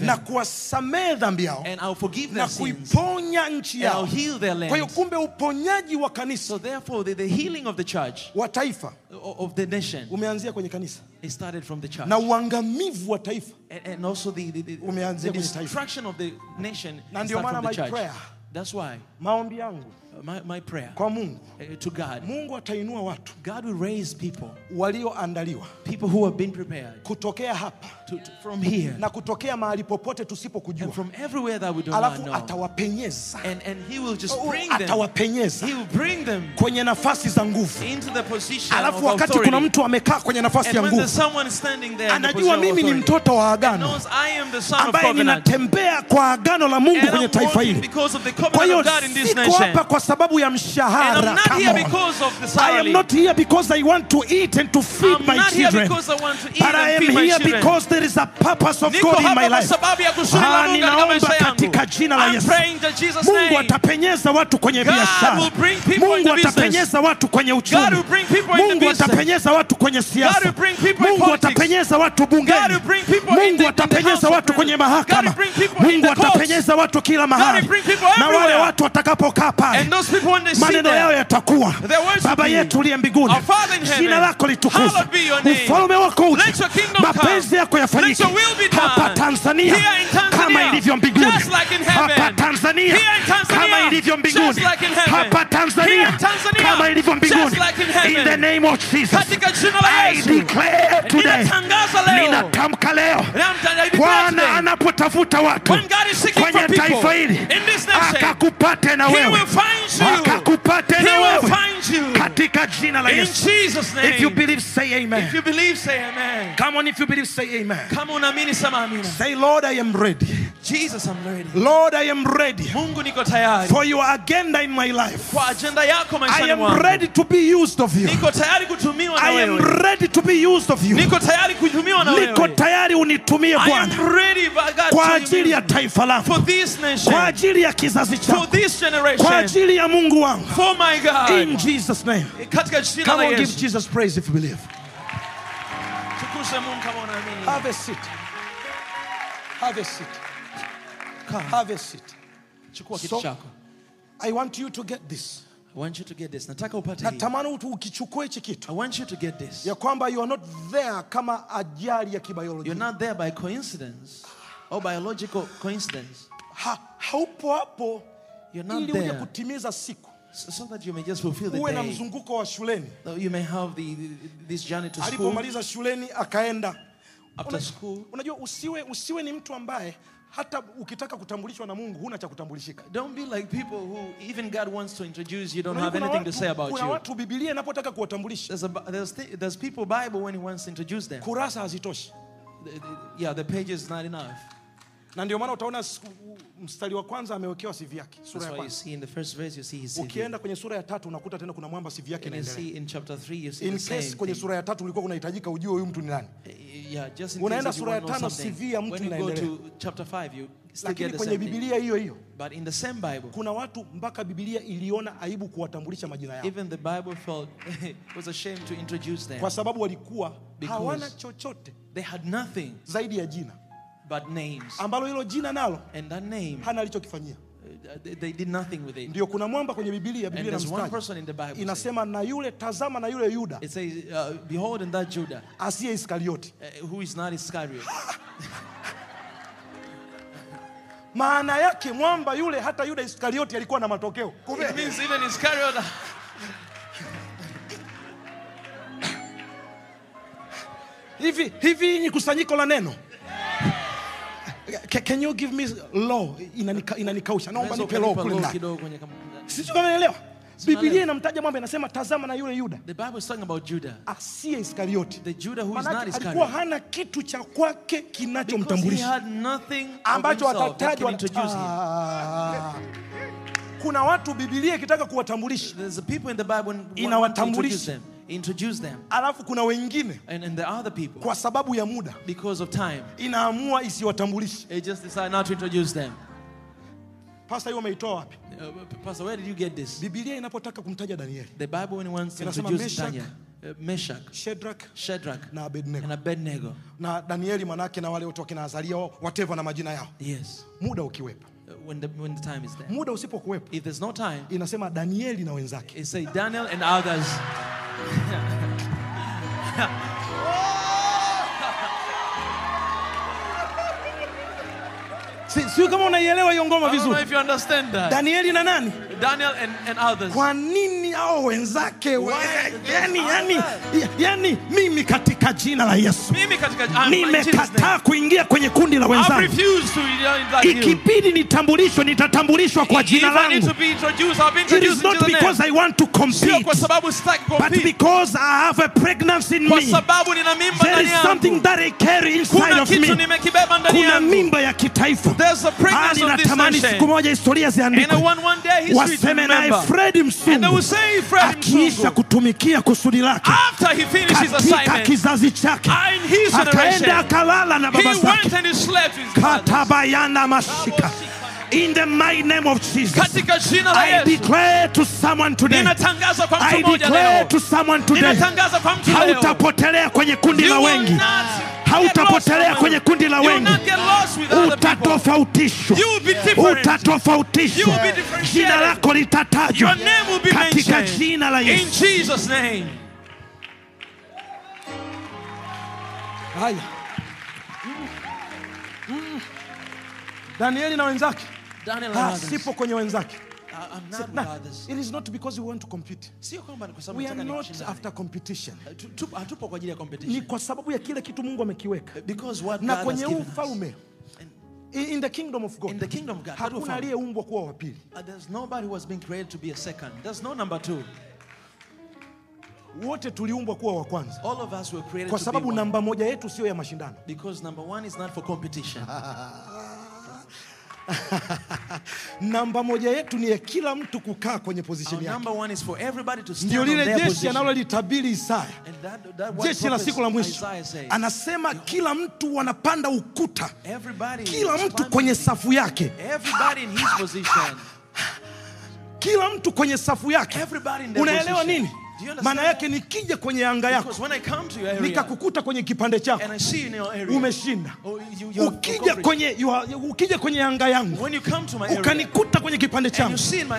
na kuwasamehe dhambi yao na kuiponya nchi yao. Kwa hiyo kumbe uponyaji wa kanisa So therefore, the, the healing of the church, wa taifa of the nation, umeanzia kwenye kanisa. it started from the church. na uangamivu wa taifa And, and also the, the, the, Umeanzia the destruction of the nation na ndio maana my prayer That's why maombi yangu my, my prayer. Kwa mungu. Uh, to God, mungu atainua watu. God will raise people, walioandaliwa. People who have been prepared. Kutokea hapa. To, to, from here. Na kutokea mahali popote and tusipokujua from everywhere that we don't alafu know. atawapenyeza. And, and He will just Oh, bring them, atawapenyeza. He will bring them kwenye nafasi za nguvu. into the position alafu wakati kuna mtu amekaa kwenye nafasi ya nguvu someone standing there anajua mimi ni mtoto wa agano I am the son of ambaye ninatembea kwa agano la mungu kwenye taifa hili. because of the kwa hiyo of God in this siko nation. hapa kwa sababu ya mshahara. I'm not Come here on. because of the I am not here because I want to eat and to feed I'm my children but I am here because there is a purpose of Niko God in my life. Ah, katika ninaomba katika jina la Yesu. Mungu atapenyeza watu kwenye biashara. Mungu atapenyeza watu kwenye uchumi. Mungu atapenyeza watu kwenye siasa. Mungu atapenyeza watu bungeni. Mungu atapenyeza watu kwenye mahakama. Mungu atapenyeza watu kila mahali. na wale watu watakapokaa pale maneno yao yatakuwa. Baba yetu uliye mbinguni, jina lako litukuzwe, ufalme wako uje, mapenzi yako yafanyike. hapa Tanzania kama ilivyo mbinguni, hapa Tanzania kama ilivyo mbinguni, hapa Tanzania kama ilivyo mbinguni. In the name of Jesus, I declare today, ninatamka leo, Bwana anapotafuta watu kwenye taifa hili akakupate na wewe. He will wewe. find you. katika jina la In Yesu. Jesus' name. if you believe say amen. If you believe, say amen. come on if you believe say amen. Kama unaamini sema amina. say Lord I am ready. Jesus, I'm ready. Lord I am ready. Mungu niko tayari. For your agenda in my life. Kwa ajenda yako I am ready to be used of you. Niko tayari kutumiwa na I am ready to be used of you. Niko tayari kutumiwa na niko wewe. tayari unitumie I am ready God kwa ajili ya taifa langu. For this nation, kwa ajili ya kizazi for changu. this kwa generation, ajili ya Mungu wangu for my in Jesus name Katika jina la on give Jesus praise if you believe Tukuze Mungu kama unaamini. have a seat have a seat Kaa. have a seat Chukua kitu chako. I want you to get this I want you to get this. Nataka upate hii. natamani ukichukua hichi kitu I want you to get this. ya kwamba you are not there kama ajali ya kibiolojia You're not there by coincidence or biological coincidence. ha, haupo hapo ili uje kutimiza siku So, that you may just fulfill the uwe na day. mzunguko wa shuleni That You may have the, this journey to school. alipomaliza shuleni akaenda After Una- school. unajua usiwe, usiwe ni mtu ambaye hata ukitaka kutambulishwa na mungu huna cha kutambulishika Don't be like people who, even God wants to introduce you, don't have anything to say about kuna you. watu bibilia inapotaka kuwatambulisha There's, a, there's, thi- there's people Bible when he wants to introduce them. kurasa hazitoshi The- the- Yeah, the page is not enough. Na ndio maana utaona mstari wa kwanza amewekewa sivi yake sura ya kwanza. in the first verse you see his CV. ukienda kwenye sura ya tatu unakuta tena kuna mwamba sivi yake inaendelea. in chapter 3 you see in the same kwenye thing. sura ya tatu ulikuwa unahitajika ujue huyu mtu ni nani. Eh, Yeah, just in Unaenda sura ya tano. CV ya mtu When you go to chapter 5 you still lakini get the kwenye same hiyo hiyo But in the same Bible, kuna watu mpaka bibilia iliona aibu kuwatambulisha majina yao. even the Bible felt it was ashamed to introduce them. kwa sababu walikuwa hawana chochote. They had nothing. Zaidi ya jina but names. ambalo hilo jina nalo And that name, hana alichokifanyia uh, they, did nothing with it. ndio kuna mwamba kwenye bibilia And biblia there's one na person in the Bible. says- inasema na yule tazama na yule yuda It says, uh, Behold, in that Judah, asiye iskarioti uh, who is not Iscariot. maana yake mwamba yule hata yuda iskarioti alikuwa na matokeo Kumbe, It means even Iscariot. hivi hivi ni kusanyiko la neno Ca- can you give me law? Inanika, inanikausha. Naomba nipe law kule ndani sijui kama unaelewa biblia inamtaja mambo inasema tazama na yule yuda. The Bible is talking about Judah. asiye iskarioti The Judah who is Manake not alikuwa hana kitu cha kwake kinachomtambulisha. Ambacho atatajwa. Ah. kuna watu bibilia ikitaka kuwatambulisha. Inawatambulisha. Introduce them. Alafu kuna wengine And, and the other people, kwa sababu ya muda because of time, inaamua isiwatambulishe. They just decide not to introduce them. Pastor, hiyo umeitoa wapi? Uh, Pastor, where did you get this? bibilia inapotaka kumtaja danieli. The Bible when it wants to Inasema introduce Meshach, Daniel, uh, Meshach, shedrak Shadrach, na abednego. And Abednego. na danieli manake na wale wote wakina azaria wateva na majina yao. Yes. muda ukiwepo. Uh, When the, when the time is there. muda usipokuwepo If there's no time, inasema danieli na wenzake it say Daniel and others. sio kama unaielewa hiyo ngoma I don't know vizuri. if you understand that. danieli na nani? Daniel and, and others. kwa nini hao wenzake yani, yani, yani mimi katika jina la yesu. Mimi katika ah, I'm in Jesus' nimekataa kuingia kwenye kundi la wenzangu. refused to invite you. ikibidi nitambulishwe nitatambulishwa kwa jina If I need langu. to be introduced, I'll be it is not because i want to compete kwa sababu sitaki but because i have a pregnancy in me. sababu nina mimba there is something that i carry inside Kuna of me. kuna mimba ya kitaifa there's a presence of this man. bali natamani siku moja historia ziandikwe, waseme naye Fredi Msungu. Akiisha kutumikia kusudi lake. Katika kizazi chake. akaenda akalala na baba zake. his mashika. In the mighty name of Jesus, I declare to someone today, I declare to someone today, hautapotelea kwenye kundi la wengi. Hautapotelea kwenye kundi la wengi. utatofautishwa. Utatofautishwa. Jina lako litatajwa. Katika jina la yesu. Haya. Mm. danieli na wenzake. Daniel Ah, and others. sipo kwenye wenzake I'm not with others. it is not because we want to compete. Sio kwamba ni kwa sababu we are not after competition. Hatupo kwa ajili ya ni kwa sababu ya kile kitu mungu amekiweka. Because what na God kwenye huu ufalme. In the kingdom of In the kingdom of God, hakuna aliyeumbwa kuwa wa pili. Uh, there's nobody who has been created to be a second. There's no number two. wote tuliumbwa kuwa wa kwanza. All of us were created kwa sababu namba moja yetu sio ya mashindano. Because number one is not for competition. namba moja yetu ni ya kila mtu kukaa kwenye pozisheni yakendio lile jeshi analolitabiri isaya. Jeshi la siku la mwisho. Anasema kila mtu wanapanda ukuta. Kila mtu kwenye safu yake. Kila mtu kwenye safu yake. Unaelewa nini maana yake nikija kwenye anga yako nikakukuta kwenye kipande chako umeshinda. oh, ukija kwenye ukija kwenye anga yangu ukanikuta kwenye kipande changu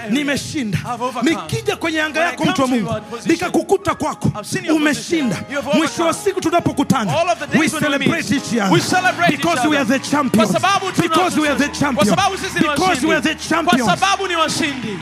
nimeshinda. Nikija kwenye anga yako mtu wa mungu nikakukuta kwako umeshinda. mwisho wa siku tunapokutana we celebrate each other. we celebrate each because we are the champions. Kwa sababu tuna- because we are the champions sababu sisi ni because we are the washindi. Kwa sababu ni washindi.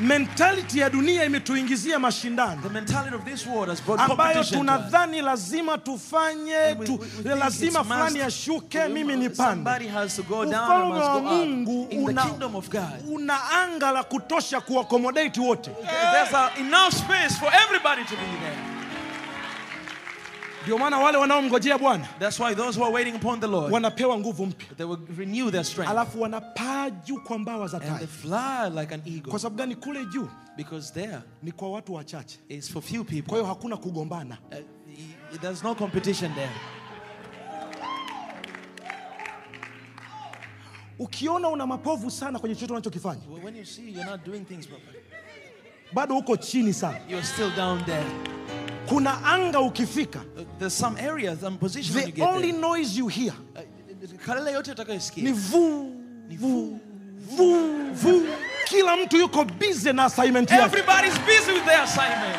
Mentality ya dunia imetuingizia mashindano. The mentality of this world has brought ambayo tunadhani lazima tufanye tu, lazima fulani yashuke, ashuke mimi nipande. and ufalme wa mungu una, kingdom of God, una anga la kutosha kuakomodate wote. There's enough space for everybody to be there. Ndio maana wale wanaomngojea bwana That's why those who are waiting upon the Lord, wanapewa nguvu mpya. they will renew their strength. Alafu wanapaa juu kwa mbawa za and they tai. fly like an eagle. kwa sababu gani? Kule juu Because there ni kwa watu wachache. is for few kwa hiyo hakuna kugombana. Uh, there's no competition there. ukiona una mapovu sana kwenye chochote unachokifanya When you see you're not doing things properly, bado uko chini sana. you're still down there. Kuna anga ukifika Uh, There's some area some position the you get only there. noise you hear Uh, Kalele yote ni vu vuu vu vu vuu kila mtu yuko busy na assignment yake Everybody's busy with their assignment.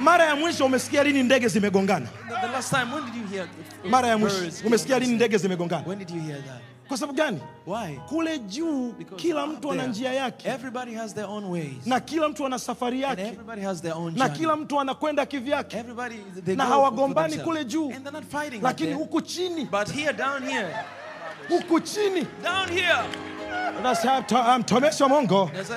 mara ya mwisho umesikia lini ndege zimegongana The, the last time, when did you hear? mara ya mwisho umesikia lini ndege zimegongana When did you hear that? Kwa sababu gani? Why? kule juu Because kila mtu ana njia yake. Everybody has their own ways. na kila mtu ana safari And yake. everybody has their own na kila mtu anakwenda kivyake. Everybody, they na hawagombani kule juu. And they're not fighting lakini huku chini. But here, down here, huku chini. Down here, Unasema, "To- mtumishi wa mungu there's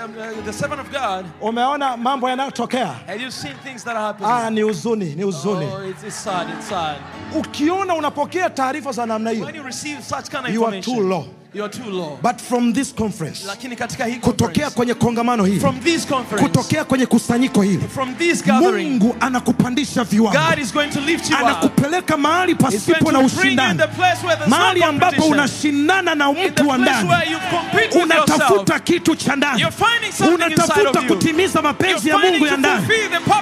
the servant of God. umeona mambo yanayotokea Have you seen things that are happening? ah, ni huzuni ni huzuni Oh, it's, it's sad, it's sad. ukiona unapokea taarifa za namna hiyo you receive such kind of You are too low. You too low. but from this conference Lakini katika hii kutokea kwenye kongamano hili from this conference, kutokea kwenye kusanyiko hili from this gathering, mungu anakupandisha viwango. God is going to lift you anakupeleka mahali pasipo na ushindani. mahali ambapo unashindana na mtu wa ndani. unatafuta kitu cha ndani. unatafuta kutimiza mapenzi ya mungu ya ndani.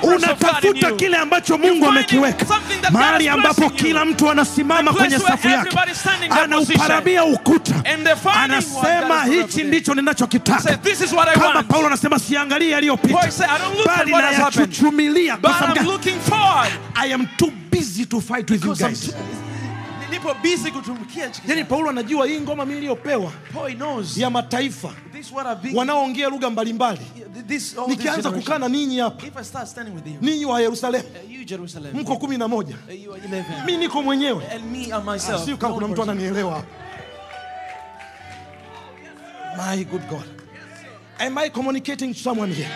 unatafuta kile ambacho mungu amekiweka. mahali ambapo kila mtu anasimama kwenye safu yake. anauparabia ukuta. And Anasema hichi ndicho ninachokitaka. Kama paulo anasema siangalii yaliyopita bali nayachuchumilia kwa sababu I'm gani? looking forward. i am too busy to fight with you guys. nipo busy kutumikia yani paulo anajua hii ngoma mi iliyopewa ya mataifa wanaoongea lugha mbalimbali. Nikianza kukaa na ninyi hapa ninyi wa yerusalemu. Mko kumi na moja. You are 11, mi niko mwenyewe. Myself. siu kama kuna mtu ananielewa hapa my good god. Am i communicating to someone here?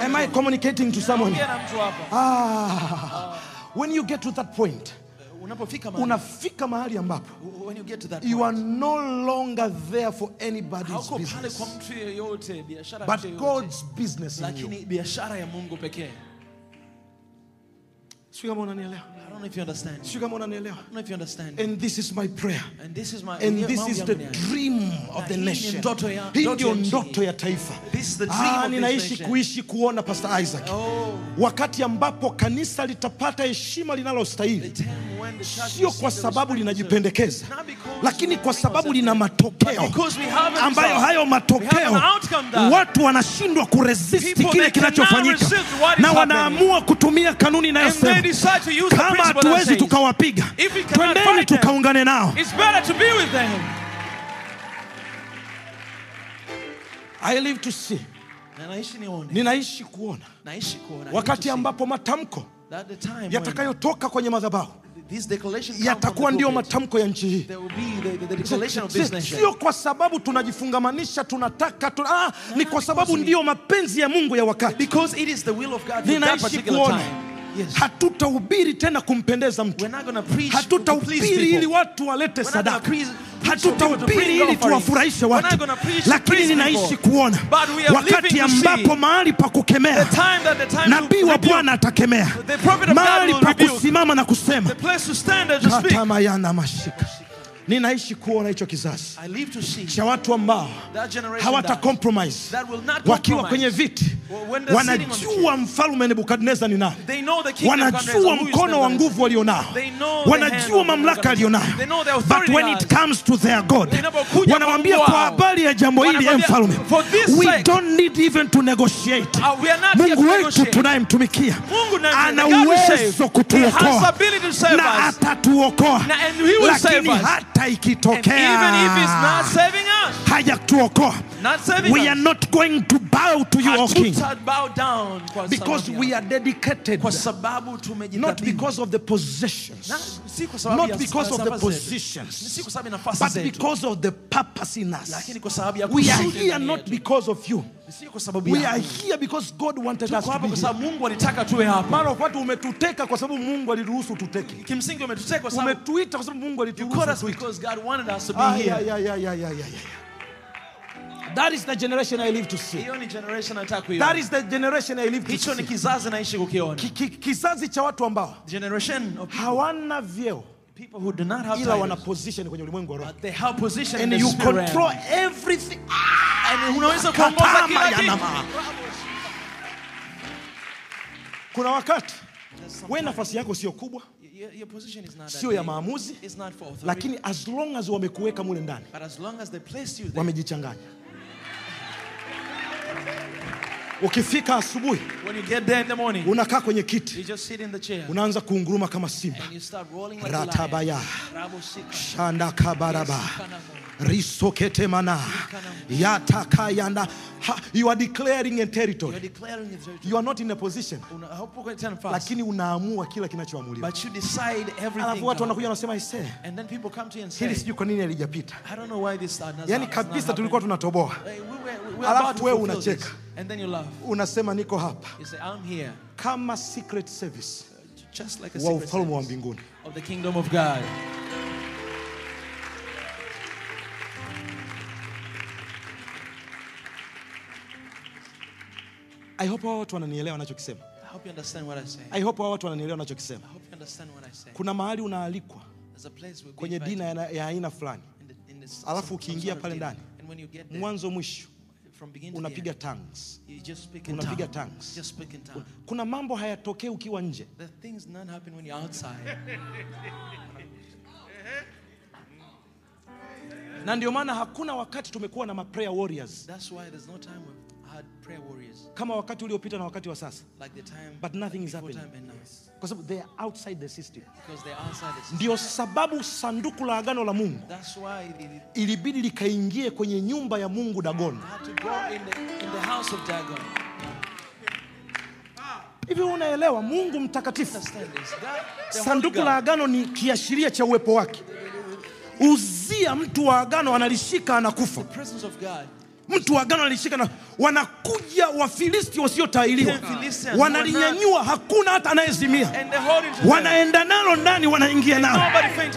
Am i communicating to someone here? Ah when you get to that point unafika mahali ambapo you are no longer there for anybody's business. but god's business in you sio kama unanielewa? I don't know if you understand. Sio kama unanielewa don't know if you understand. and this is my prayer. And this is my and this is the dream of the nation. ndoto ya- hii ndio ndoto ya taifa. This is the dream ah, of ninaishi kuishi kuona pastor isaac. Oh, wakati ambapo kanisa litapata heshima linalostahili sio kwa sababu linajipendekeza lakini kwa sababu lina matokeo. Ambayo hayo matokeo watu wanashindwa kuresisti kile kinachofanyika na wanaamua kutumia kanuni inayosema kama hatuwezi tukawapiga twendeni tukaungane nao. I live to see. Ninaishi nione. ninaishi kuona. Naishi kuona. wakati ambapo matamko yatakayotoka kwenye madhabahu yatakuwa ndiyo matamko ya nchi hii there will be the, the, the declaration of this nation. sio kwa sababu tunajifungamanisha tunataka tuna, ah, ni kwa sababu ndiyo mapenzi ya mungu ya wakati ninaishi kuona time. Yes. hatutahubiri tena kumpendeza mtu. Hatutahubiri ili watu walete sadaka. hatutahubiri ili tuwafurahishe watu. lakini ninaishi kuona wakati ambapo mahali pa kukemea nabii wa bwana atakemea. mahali pa kusimama na kusema katamayana mashika ninaishi kuona hicho kizazi cha watu ambao hawata compromise wakiwa kwenye viti wanajua mfalme Nebukadnezar ni nani. Wanajua mkono wa nguvu walionao wanajua mamlaka alionayo but when it comes to their god wanawambia kwa habari ya jambo hili e mfalme we don't need even to negotiate. To mungu wetu tunayemtumikia. Ana uwezo kutuokoa na atatuokoa. Lakini us. Hata And ikitokea even if he's not saving us, hajatuokoa not saving we us, are not going to bow to you o king. hatuta bow down kwa because sababu we ya- are dedicated. Kwa sababu not tumejidhabihu. because of the possessions Not because of the positions but because of the purpose in us. Lakini kwa sababu ya we are here not because of you. We are here because god wanted us to be kwa here. Sababu Mungu alitaka tuwe hapa. Maana watu umetuteka kwa sababu mungu aliruhusu tuteke. Kimsingi umetuteka kwa sababu umetuita kwa sababu mungu you alituruhusu us because God wanted us to be here. yeah, yeah, yeah, yeah, yeah, yeah. That is the generation i live to see. Hiyo ni generation nataka that is the generation i live to hicho ni see. kizazi naishi kukiona. Ki- ki- kizazi cha watu ambao generation of hawana vyeo people who do not have ila wana position kwenye ulimwengu wa roho. They have position and you control everything. And unaweza kuongoza kila kitu kuna wakati we nafasi yako sio kubwa Your, your position is not that sio ya maamuzi It's not for authority. lakini as long as wamekuweka mule ndani but as ukifika asubuhi when you get there in the morning, unakaa kwenye kiti you just sit in the chair. unaanza kuunguruma kama simba. And you start rolling like ratabaya. a lion. Rabo shika. shanda kabaraba. Kanamo. risokete mana. Yatakayanda you are declaring a territory. You are not in a position. Lakini unaamua kila kinachoamuliwa. But you alafu watu wanakuja wanasema ise hili sijui kwa nini alijapita I don't know why this has yani not- has not kabisa tulikuwa tunatoboa. Alafu wewe unacheka. And then you laugh. unasema niko hapa You say, I'm here. kama secret service Just like a wa ufalme wa mbinguni of the kingdom of God. i hope watu wananielewa nachokisema. I hope you understand what I say. i hope watu wananielewa nachokisema. I hope you understand what I say. kuna mahali unaalikwa There's a place we'll be kwenye dina ya aina fulani Alafu ukiingia pale ndani, mwanzo mwisho unapiga tongues. Unapiga tongues. kuna mambo hayatokee ukiwa nje. Na ndio maana hakuna wakati tumekuwa na maprayer warriors. That's why no time kama wakati uliopita na wakati wa sasa. Like the time But nothing is happening. kwa sababu they are outside the system. Because they're outside the system. ndio sababu sanduku la agano la mungu That's why it, ilibidi likaingie kwenye nyumba ya mungu dagoni had to go in the, in the house of Dagon. hivi unaelewa? Mungu mtakatifu. Sanduku la agano ni kiashiria cha uwepo wake. Uzia mtu wa agano analishika anakufa mtu wa agano analishika na wanakuja wafilisti wasiotahiriwa. Wanalinyanyua hakuna hata anayezimia. Wanaenda nalo ndani wanaingia nalo.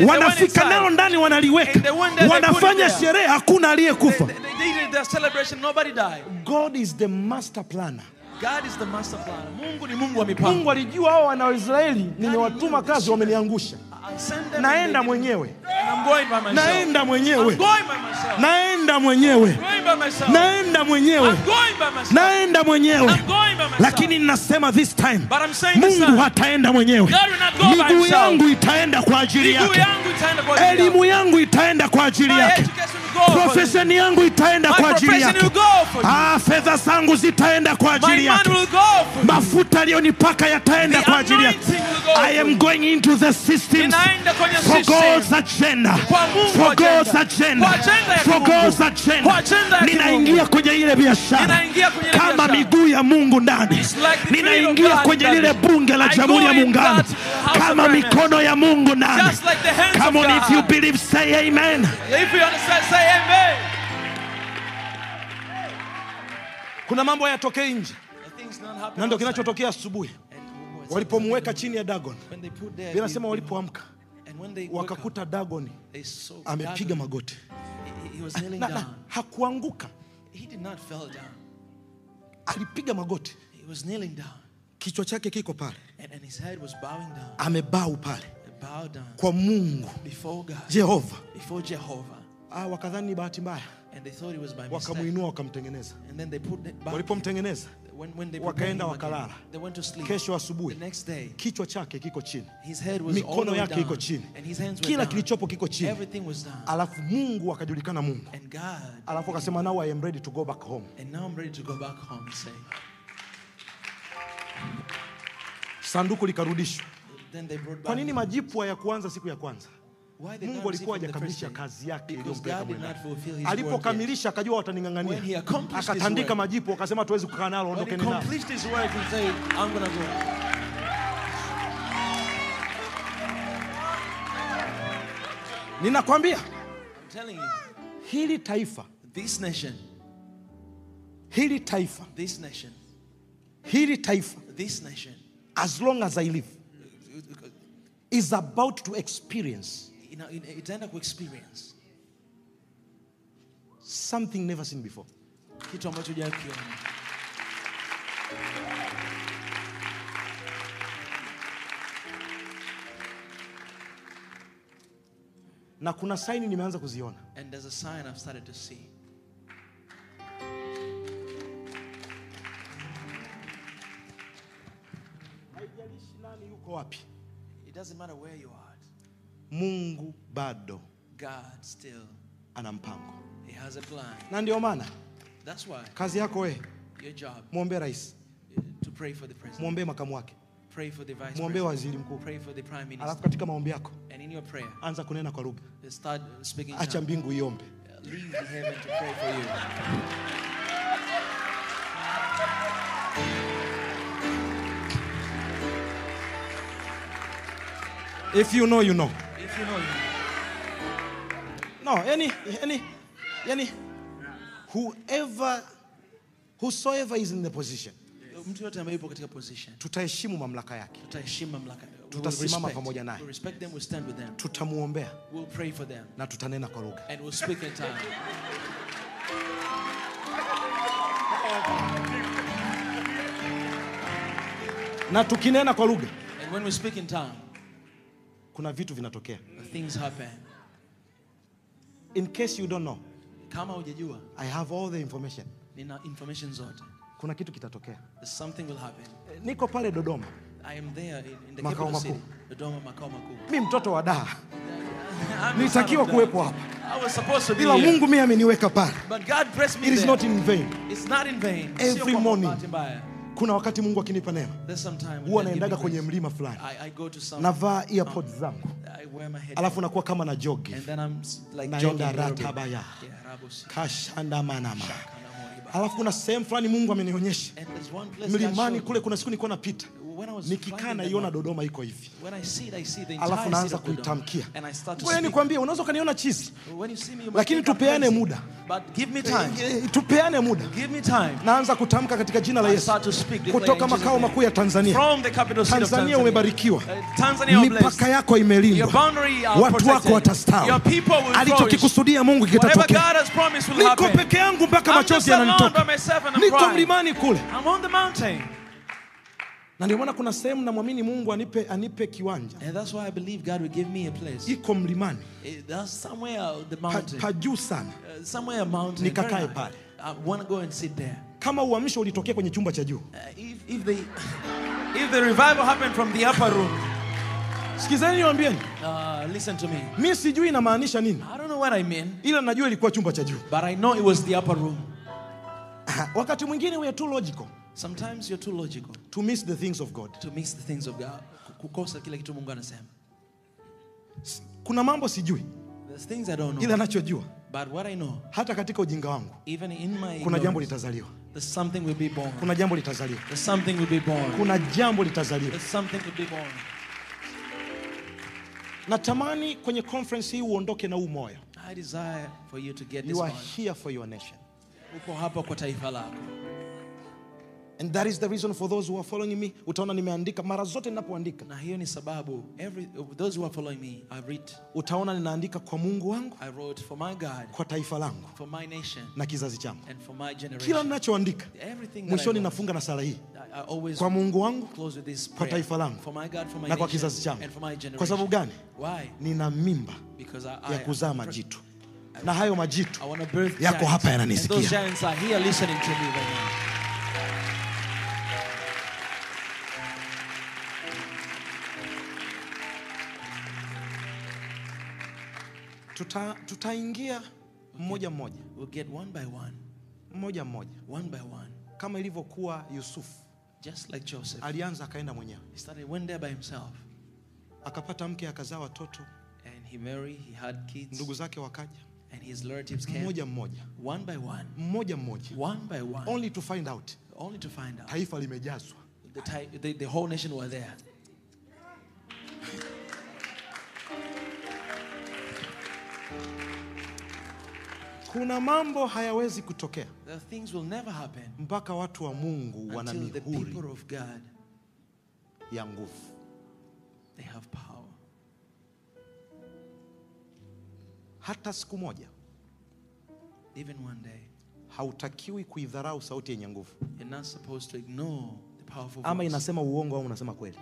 wanafika nalo ndani wanaliweka. Wanafanya sherehe hakuna aliyekufa. God is the master planner. God is the master planner. Mungu ni Mungu wa mipango. mungu alijua hao wana waisraeli nimewatuma kazi wameniangusha naenda mwenyewe. And I'm going by myself. naenda mwenyewe. Naenda mwenyewe. Going by myself. naenda mwenyewe. I'm going by myself. naenda mwenyewe. I'm going by myself. lakini ninasema this time But I'm saying this mungu hataenda mwenyewe. Miguu yangu itaenda kwa ajili yake. elimu yangu itaenda kwa ajili yake. profesheni yangu itaenda kwa ajili yake. ah, fedha zangu zitaenda kwa ajili yake. mafuta aliyonipaka yataenda kwa ajili yake. i am going into the systems for system. God's agenda. Kwa Mungu for. God's agenda. Kwa agenda ya for. God's agenda. Kwa agenda ya ninaingia kwenye ile biashara. Ninaingia kwenye kama miguu ya Mungu ndani. Like ninaingia kwenye lile bunge la Jamhuri ya Muungano. kama mikono ya Mungu ndani. Just like the hands come of on if you believe say amen. If you understand, say amen. kuna mambo hayatokei nje. Na ndio kinachotokea asubuhi walipomweka chini ya Dagon when they put there, Biblia inasema they- walipoamka wakakuta Dagon amepiga magoti. Na, na, hakuanguka. Alipiga magoti. Kichwa chake kiko pale. Amebau pale. Kwa Mungu. Jehova. Ah, wakadhani ni bahati mbaya. Wakamuinua wakamtengeneza. Walipomtengeneza When, when they wakaenda wakalala. they went to sleep. kesho asubuhi kichwa chake kiko chini. mikono yake iko chini. kila kilichopo kiko chini. Alafu mungu akajulikana mungu. Alafu akasema now I am ready to go back home. And now I'm ready to go back home say. sanduku likarudishwa. Kwa nini majipu hayakuanza siku ya kwanza mungu alikuwa ajakamilisha hajakamilisha kazi yake iliyompeleka mwendani. alipokamilisha akajua wataning'ang'ania akatandika majipo majipu akasema tuwezi kukaa nalo ondokeni nalo. ninakwambia hili taifa this nation, hili taifa this nation, hili taifa this nation, as long as i live is about to experience ina- ina- itaenda kuexperience something never seen before kitu ambacho kukiona. na kuna saini nimeanza kuziona And there's a sign I've started to see. haijalishi nani yuko wapi It doesn't matter where you are. Mungu bado God still, ana mpango. He has a plan. na ndio maana That's why kazi yako wewe mwombe mwombee rais to pray for the president, mwombee makamu wake pray for the vice mwombee waziri mkuu. Pray for the prime alafu katika maombi yako and in your prayer, anza kunena kwa lugha. start speaking. in acha mbingu iombe. Leave the heaven to pray for you. if you know you know You. no yani yani yani whoever whosoever is in the position Mtu yote ambaye yupo katika position, tutaheshimu mamlaka yake tutaheshimu mamlaka. Tutasimama pamoja naye. Respect them, we stand with them. tutamuombea We'll pray for them, na tutanena kwa lugha and we'll speak in tongues. na tukinena kwa lugha And when we speak in tongue, kuna vitu vinatokea things happen. in case you don't know Kama hujajua, i have all the information nina information zote. kuna kitu kitatokea Something will happen. Eh, niko pale dodoma I am there in, the Makao capital city, makuu. Dodoma makao makuu. mi mtoto wa daa nilitakiwa kuwepo hapa I was supposed to be ila mungu mimi ameniweka pale But God blessed me it is there. not in vain It's not in vain. Every Sio morning. Kuna wakati mungu akinipa neema huwa naendaga kwenye mlima fulani. Navaa earpods zangu. Alafu nakuwa kama na jogi like Naenda ratabaya. Kashandamanama alafu kuna sehemu fulani mungu amenionyesha. Mlimani kule kuna siku nilikuwa napita nikikaa naiona dodoma iko hivi. alafu naanza kuitamkia. ngoja nikwambie unaweza ukaniona chizi. Lakini tupeane muda. But give me time. Eh, eh, tupeane muda. Give me time. naanza kutamka katika jina la yesu. kutoka makao makuu ya tanzania. From the capital city of tanzania Tanzania. umebarikiwa. Blessed. mipaka yako Your imelindwa watu wako watastawi. Alichokikusudia mungu kitatokea. Niko peke yangu mpaka machozi yananitoka. niko mlimani kule. I'm on the mountain. Na ndio maana kuna sehemu namwamini mungu anipe, anipe kiwanja And that's why I believe God will give me a place. iko mlimani Eh, That's somewhere the pa, mountain. pa juu sana Uh, somewhere a mountain. Nikakae very pale. I want to go and sit there. kama uamsho ulitokea kwenye chumba cha juu Uh, if, if the if the revival happened from the upper room, sikizeni niwambieni uh, listen to me. mi sijui inamaanisha nini I don't know what I mean, ila najua ilikuwa chumba cha juu but I know it was the upper room. wakati mwingine we are too logical Sometimes you're too logical to miss the things of god to miss the things of God. Kukosa kila kitu Mungu anasema. kuna mambo sijui There's things I don't know. ila nachojua But what I know, hata katika ujinga wangu even in my kuna jambo litazaliwa there's something will be born. kuna jambo litazaliwa There's something will be born. kuna jambo litazaliwa There's something will be born. natamani kwenye conference hii uondoke na huu moyo I desire for you to get this you are one. here for your nation Uko hapa kwa taifa lako. And that is the reason for those who are following me utaona nimeandika mara zote ninapoandika. Na hiyo ni sababu every those who are following me, I read, utaona ninaandika kwa mungu wangu I wrote for my God, kwa taifa langu for my nation, na kizazi changu. and for my kila generation. ninachoandika Everything that mwishoni nafunga na sala hii. I, I always kwa mungu wangu close with this kwa taifa langu For my God, for my na kwa kizazi changu. and for my generation. kwa sababu gani? Why? nina mimba Because I, ya kuzaa majitu. na hayo majitu I Yako hapa yananisikia. giants are here listening to me right tuta, tutaingia mmoja mmoja. We'll get one by one, mmoja mmoja. One by one. kama ilivyokuwa yusufu Just like Joseph. alianza akaenda mwenyewe. He started, went there by himself. akapata mke akazaa watoto. And he married, he had kids, ndugu zake wakaja. And his relatives came. Mmoja mmoja. One by one, mmoja mmoja. One by one, only to find out. Only to find out. Taifa limejazwa. The, the, the whole nation were there. Kuna mambo hayawezi kutokea. Will never mpaka watu wa mungu wana mihuri ya nguvu. hata siku moja Even one day, hautakiwi kuidharau sauti yenye nguvu. Ama inasema uongo au unasema kweli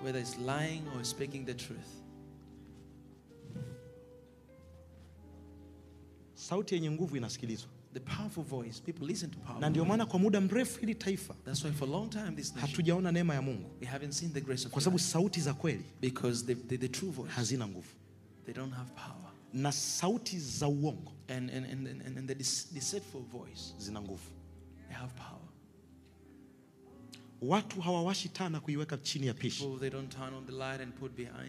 sauti yenye nguvu inasikilizwa. The powerful voice, people listen to power. Na ndio maana kwa muda mrefu hili taifa That's why for a long time this nation hatujaona neema ya mungu. we haven't seen the grace of kwa sababu God. sauti za kweli because the, the, the true voice hazina nguvu. they don't have power. Na sauti za uongo and and, and, and, and the dece- deceitful voice zina nguvu. they have power. Watu hawawashi taa na kuiweka chini ya pishi.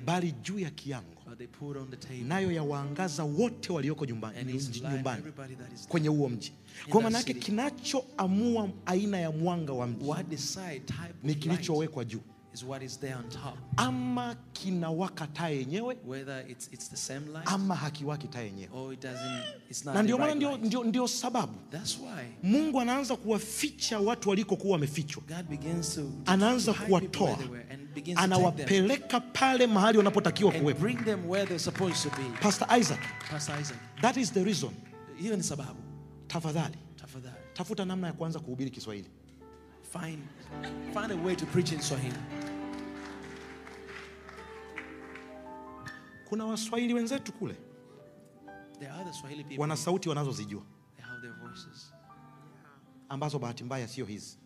Bali juu ya kiango. Nayo yawaangaza wote walioko nyumbani, nyumbani kwenye huo mji. kwa maana yake kinachoamua aina ya mwanga wa mji ni kilichowekwa juu is what is there on top. ama kinawaka taa yenyewe Whether it's it's the same light ama hakiwaki taa yenyewe or it doesn't. It's not. na ndio maana ndio, ndio, ndio sababu That's why mungu anaanza kuwaficha watu walikokuwa wamefichwa God begins to, to anaanza hide people where kuwatoa they were and begins to take them anawapeleka pale mahali wanapotakiwa and kuwepo bring them where they're supposed to be. pastor isaac Pastor Isaac, that is the reason hiyo ni sababu. tafadhali Tafadhali, tafuta namna ya kuanza kuhubiri kiswahili find find a way to preach in Swahili. Kuna waswahili wenzetu kule wana sauti wanazozijua ambazo bahati mbaya sio hizi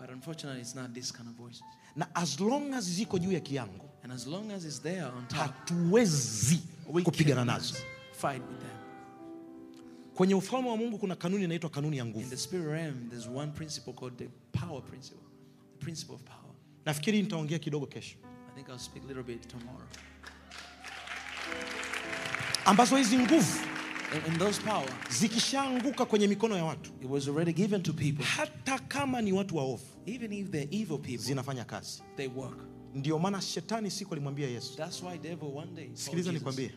but unfortunately, it's not this kind of voices. na as long as ziko juu ya kiango And as long as it's there on top, hatuwezi kupigana nazo fight with them. kwenye ufalme wa mungu kuna kanuni inaitwa kanuni ya In nguvu the spirit realm, there's one principle called the power principle. The principle of power. nafikiri nitaongea kidogo kesho I think I'll speak a little bit tomorrow. Ambazo hizi nguvu And, and those power, zikishaanguka kwenye mikono ya watu it was already given to people. hata kama ni watu waovu Even if they're evil people, zinafanya kazi they work. ndio maana shetani siku alimwambia yesu That's why devil one day Sikiliza nikwambie.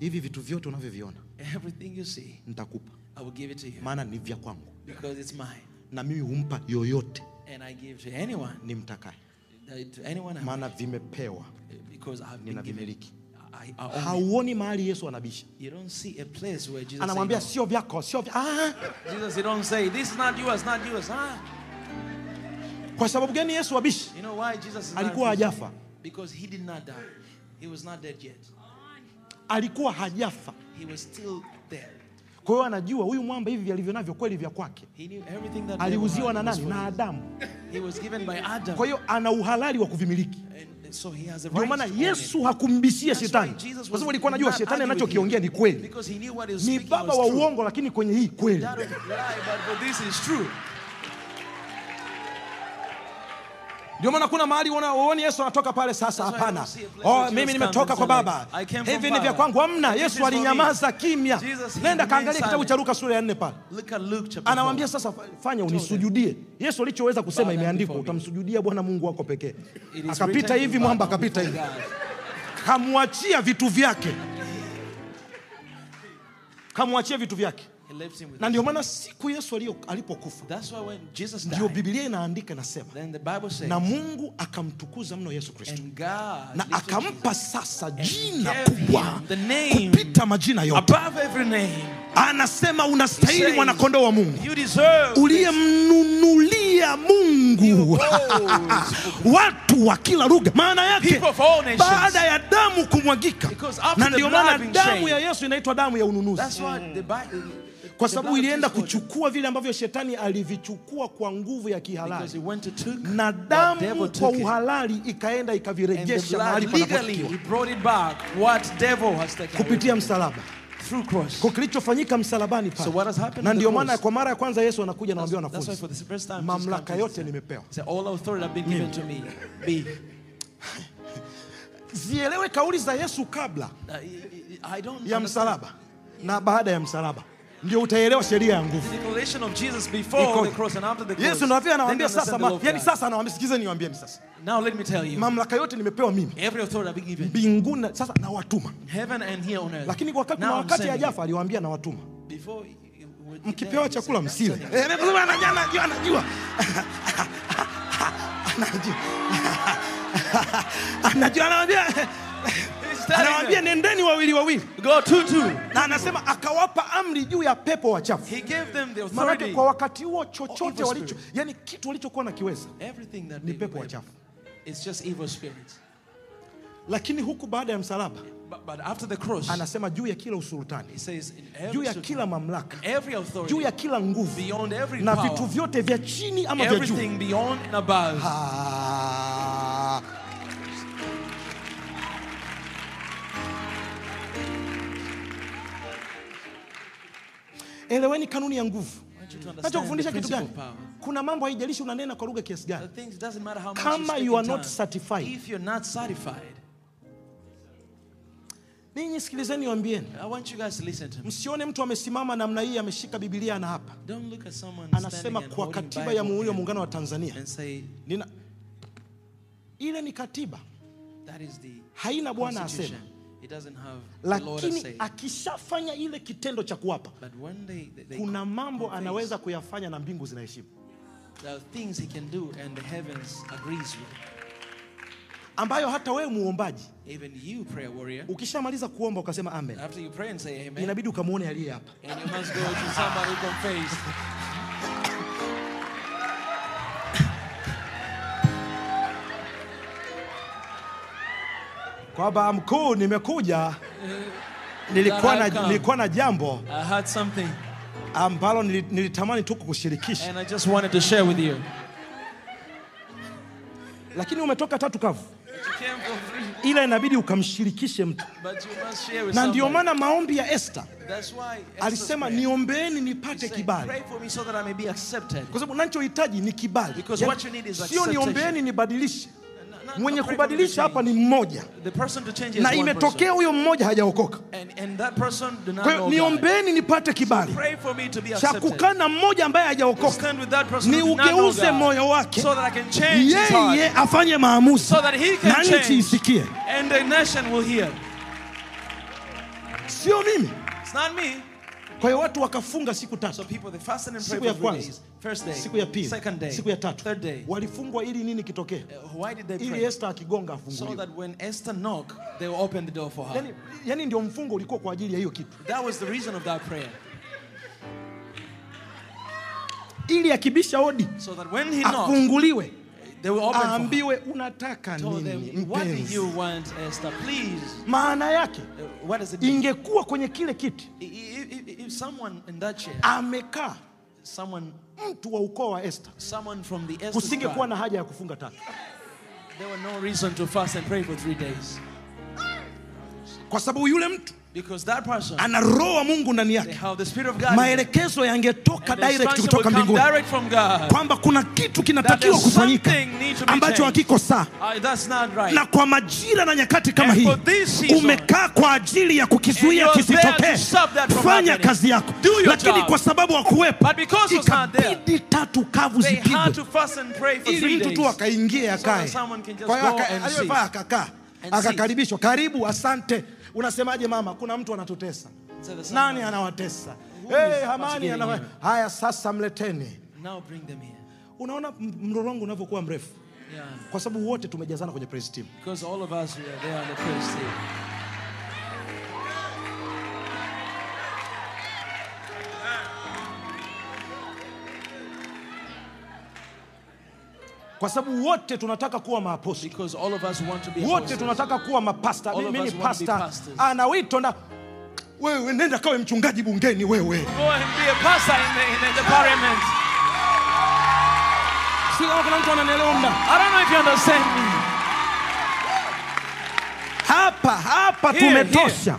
hivi vitu vyote unavyoviona everything you see, nitakupa I will give it to you maana ni vya kwangu because it's mine. na mimi humpa yoyote And I give to anyone, ni I maana vimepewa because I've been given. Hauoni mahali yesu anabisha You don't see a place where Jesus anamwambia sio vyako sio vya... ah! Jesus, you don't say, this is not yours, not yours. Ah. kwa sababu gani yesu abishi You know why Jesus is alikuwa hajafa Because he did not die. He was not dead yet. alikuwa hajafa He was still there. kwa hiyo anajua huyu mwamba hivi alivyo navyo kweli vya kwake aliuziwa na nani na adamu He was given by Adam. kwa hiyo ana uhalali wa kuvimiliki so he has a ndio maana yesu hakumbishia shetani. kwa sababu alikuwa anajua shetani anachokiongea ni kweli. ni baba wa uongo lakini kwenye hii kweli ndio maana kuna mahali uoni yesu anatoka pale sasa hapana. oh, mimi nimetoka kwa baba. Hivi ni vya kwangu? Hamna. Yesu alinyamaza kimya. Nenda kaangalia kitabu cha luka sura ya nne pale. Anawambia sasa fanya unisujudie. yesu alichoweza kusema imeandikwa utamsujudia bwana mungu wako pekee. Akapita hivi mwamba akapita hivi. Kamwachia vitu vyake. Kamwachia vitu vyake He left him with na ndio maana siku yesu alipokufa ndio bibilia inaandika inasema then the Bible says, na mungu akamtukuza mno yesu kristo. Na akampa sasa jina kubwa kupita majina yote. above every name. anasema unastahili mwanakondo mwanakondoo wa mungu. Uliyemnunulia mungu. Watu wa kila lugha. Maana yake baada ya damu kumwagika. Na ndio maana damu ya yesu inaitwa damu ya ununuzi. That's why the Bible. Kwa sababu ilienda kuchukua vile ambavyo shetani alivichukua kwa nguvu ya kihalali. Na damu kwa uhalali ikaenda ikavirejesha mahali panapotakiwa kupitia msalaba. Kwa kilichofanyika msalabani So pale na ndio maana kwa mara ya kwanza yesu anakuja na that's wanafunzi mamlaka yote nimepewa. zielewe kauli za yesu kabla Uh, I- I- I don't ya msalaba na baada ya msalaba ndio utaelewa sheria ya nguvu. The declaration of Jesus before Ikoje? the cross and after the cross. yesu anawambia anawaambia sasa yani sasa anawaambia sikizeni niwaambieni sasa. Now let me tell you. mamlaka yote nimepewa mimi. Mbinguni sasa nawatuma. Heaven and here on earth. lakini wakati na wakati hajafa aliwaambia nawatuma. Mkipewa chakula msile Eh, anajua anajua anajua. Anawambia anawaambia nendeni wawili wawili Go two two. na anasema akawapa amri juu ya pepo wachafu He gave them the authority. kwa wakati huo chochote walicho yani kitu walichokuwa nakiweza kiweza ni pepo wachafu It's just evil spirits. lakini huku baada ya msalaba But, but after the cross, anasema juu ya kila usultani he says in juu ya kila mamlaka juu ya kila nguvu na vitu vyote vya chini ama vya juu eleweni kanuni ya nguvu. Nachokufundisha kitu gani? kuna mambo haijalishi unanena kwa lugha kiasi gani. Kama you are not certified. If you're not certified, ninyi sikilizeni wambieni I want you guys to listen to me. msione mtu amesimama namna hii ameshika bibilia na hapa. Anasema kwa katiba ya muhuri wa muungano wa tanzania. say nina ile ni katiba. that is the haina bwana asema Doesn't have lakini akishafanya ile kitendo cha kuwapa kuna mambo anaweza kuyafanya na mbingu zinaheshimu. There are things he can do and the heavens agrees with. ambayo hata wewe muombaji Even you, prayer warrior, ukishamaliza kuomba ukasema amen, inabidi ukamwone aliye hapa kwamba mkuu nimekuja. Nilikuwa na, nilikuwa na jambo I had something. ambalo nilitamani tu kukushirikisha. And I just wanted to share with you. lakini umetoka tatu kavu. Ila inabidi ukamshirikishe mtu. Na ndio maana maombi ya Esther alisema niombeeni nipate kibali. Kwa sababu nachohitaji ni kibali. Because what you need is sio niombeeni nibadilishe mwenye kubadilisha hapa ni mmoja. Na imetokea huyo mmoja hajaokoka. Kwa hiyo know nipate kibali. Cha kukana kukaa na mmoja ambaye hajaokoka. Stand with that person ni who did not know ugeuze moyo wake. Yeye afanye maamuzi. Na nchi isikie. Sio mimi. It's not me. Kwa hiyo watu wakafunga siku So tatu people they fasted and siku ya kwanza. First day, siku ya pili second day, siku ya tatu third day. walifungwa ili nini kitokee Uh, Why did they ili? Esther akigonga So that when Esther knocked, they will open the door for her. yani, yani ndio mfungo ulikuwa kwa ajili ya hiyo kitu That was the reason of that prayer. ili akibisha odi So that when he knocked, afunguliwe they will open aambiwe unataka nini them, what do mpenzi you want, Esther? Please. maana yake Uh, ingekuwa kwenye kile kiti I- i- someone in that chair, amekaa. someone, mtu wa ukoo wa Esther. someone from the Esther kusingekuwa na haja ya kufunga tatu. There were no reason to fast and pray for three days. Kwa sababu yule mtu ana roho wa Mungu ndani yake. maelekezo yangetoka direct kutoka mbinguni. kwamba kuna kitu kinatakiwa kufanyika ambacho hakiko saa. Right. na kwa majira na nyakati kama hii umekaa kwa ajili ya kukizuia kisitokee. fanya kazi yako. Lakini job. kwa sababu hakuwepo ikabidi tatu kavu They zipigwe. to fast and pray for ili mtu tu akaingie akae. kwa hiyo akakaa akakaribishwa. Karibu asante unasemaje mama? Kuna mtu anatutesa. Nani anawatesa? Hey, hamani anawa... haya sasa mleteni. Unaona mrorongo unavyokuwa mrefu? Yeah. kwa sababu wote tumejazana kwenye praise team kwa sababu wote tunataka kuwa wote tunataka kuwa mapasta. Mimi ni pasta. ana wito na wewe nenda kawe mchungaji bungeni wewe. Kuna mtu ananielewa hapa hapa tumetosha.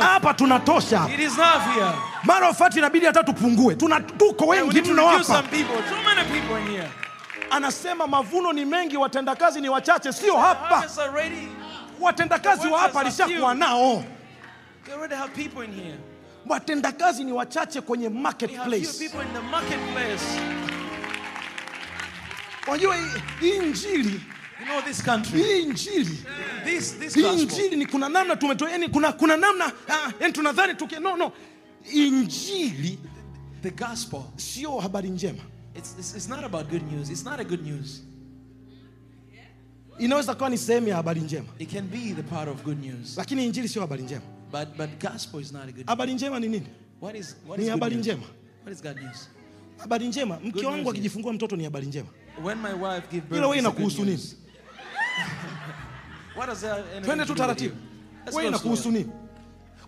Hapa tunatosha. It is enough here. mara ofati inabidi hata tupungue. Tuko wengi need anasema mavuno ni mengi watendakazi ni wachache. Sio hapa. Watendakazi wa hapa alishakuwa nao. Watendakazi ni wachache kwenye We marketplace. unajua hii- injili You know this country. hii injili ni kuna namna tumetoa yani kuna, kuna namna uh, yani tunadhani tuke, no no. Injili The gospel. sio habari njema It's, it's, it's not about good news. It's not a good news. inaweza kuwa ni sehemu ya habari njema It can be the part of good news. lakini injili sio habari njema But but gospel is not a good news. habari njema ni nini What is what is good habari news? njema. What is God news? habari njema mke wangu akijifungua mtoto ni habari njema When my wife give birth, ila wewe inakuhusu nini. What does that twende tu taratibu? Wewe inakuhusu nini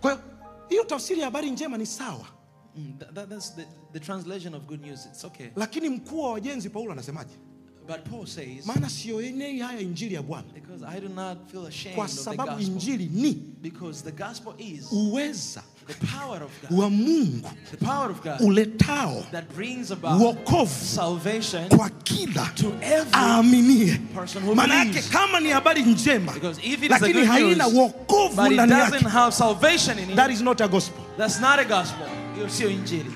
kwa hiyo hiyo tafsiri ya habari njema ni sawa Mm, that- that- that's the, the translation of good news. It's okay. lakini mkuu wa wajenzi paulo anasemaje But Paul says, maana sionei haya injili ya bwana because I do not feel ashamed kwa of the sababu gospel. injili ni Because the gospel is uweza the power of God. wa mungu The power of God uletao that brings about wokovu salvation kwa kila to every aaminie person who maana yake believes. kama ni habari njema Because if it is a lakini good haina news, wokovu but it ndani doesn't yake have salvation in it, that is not a gospel that's not a gospel. Hiyo sio injili.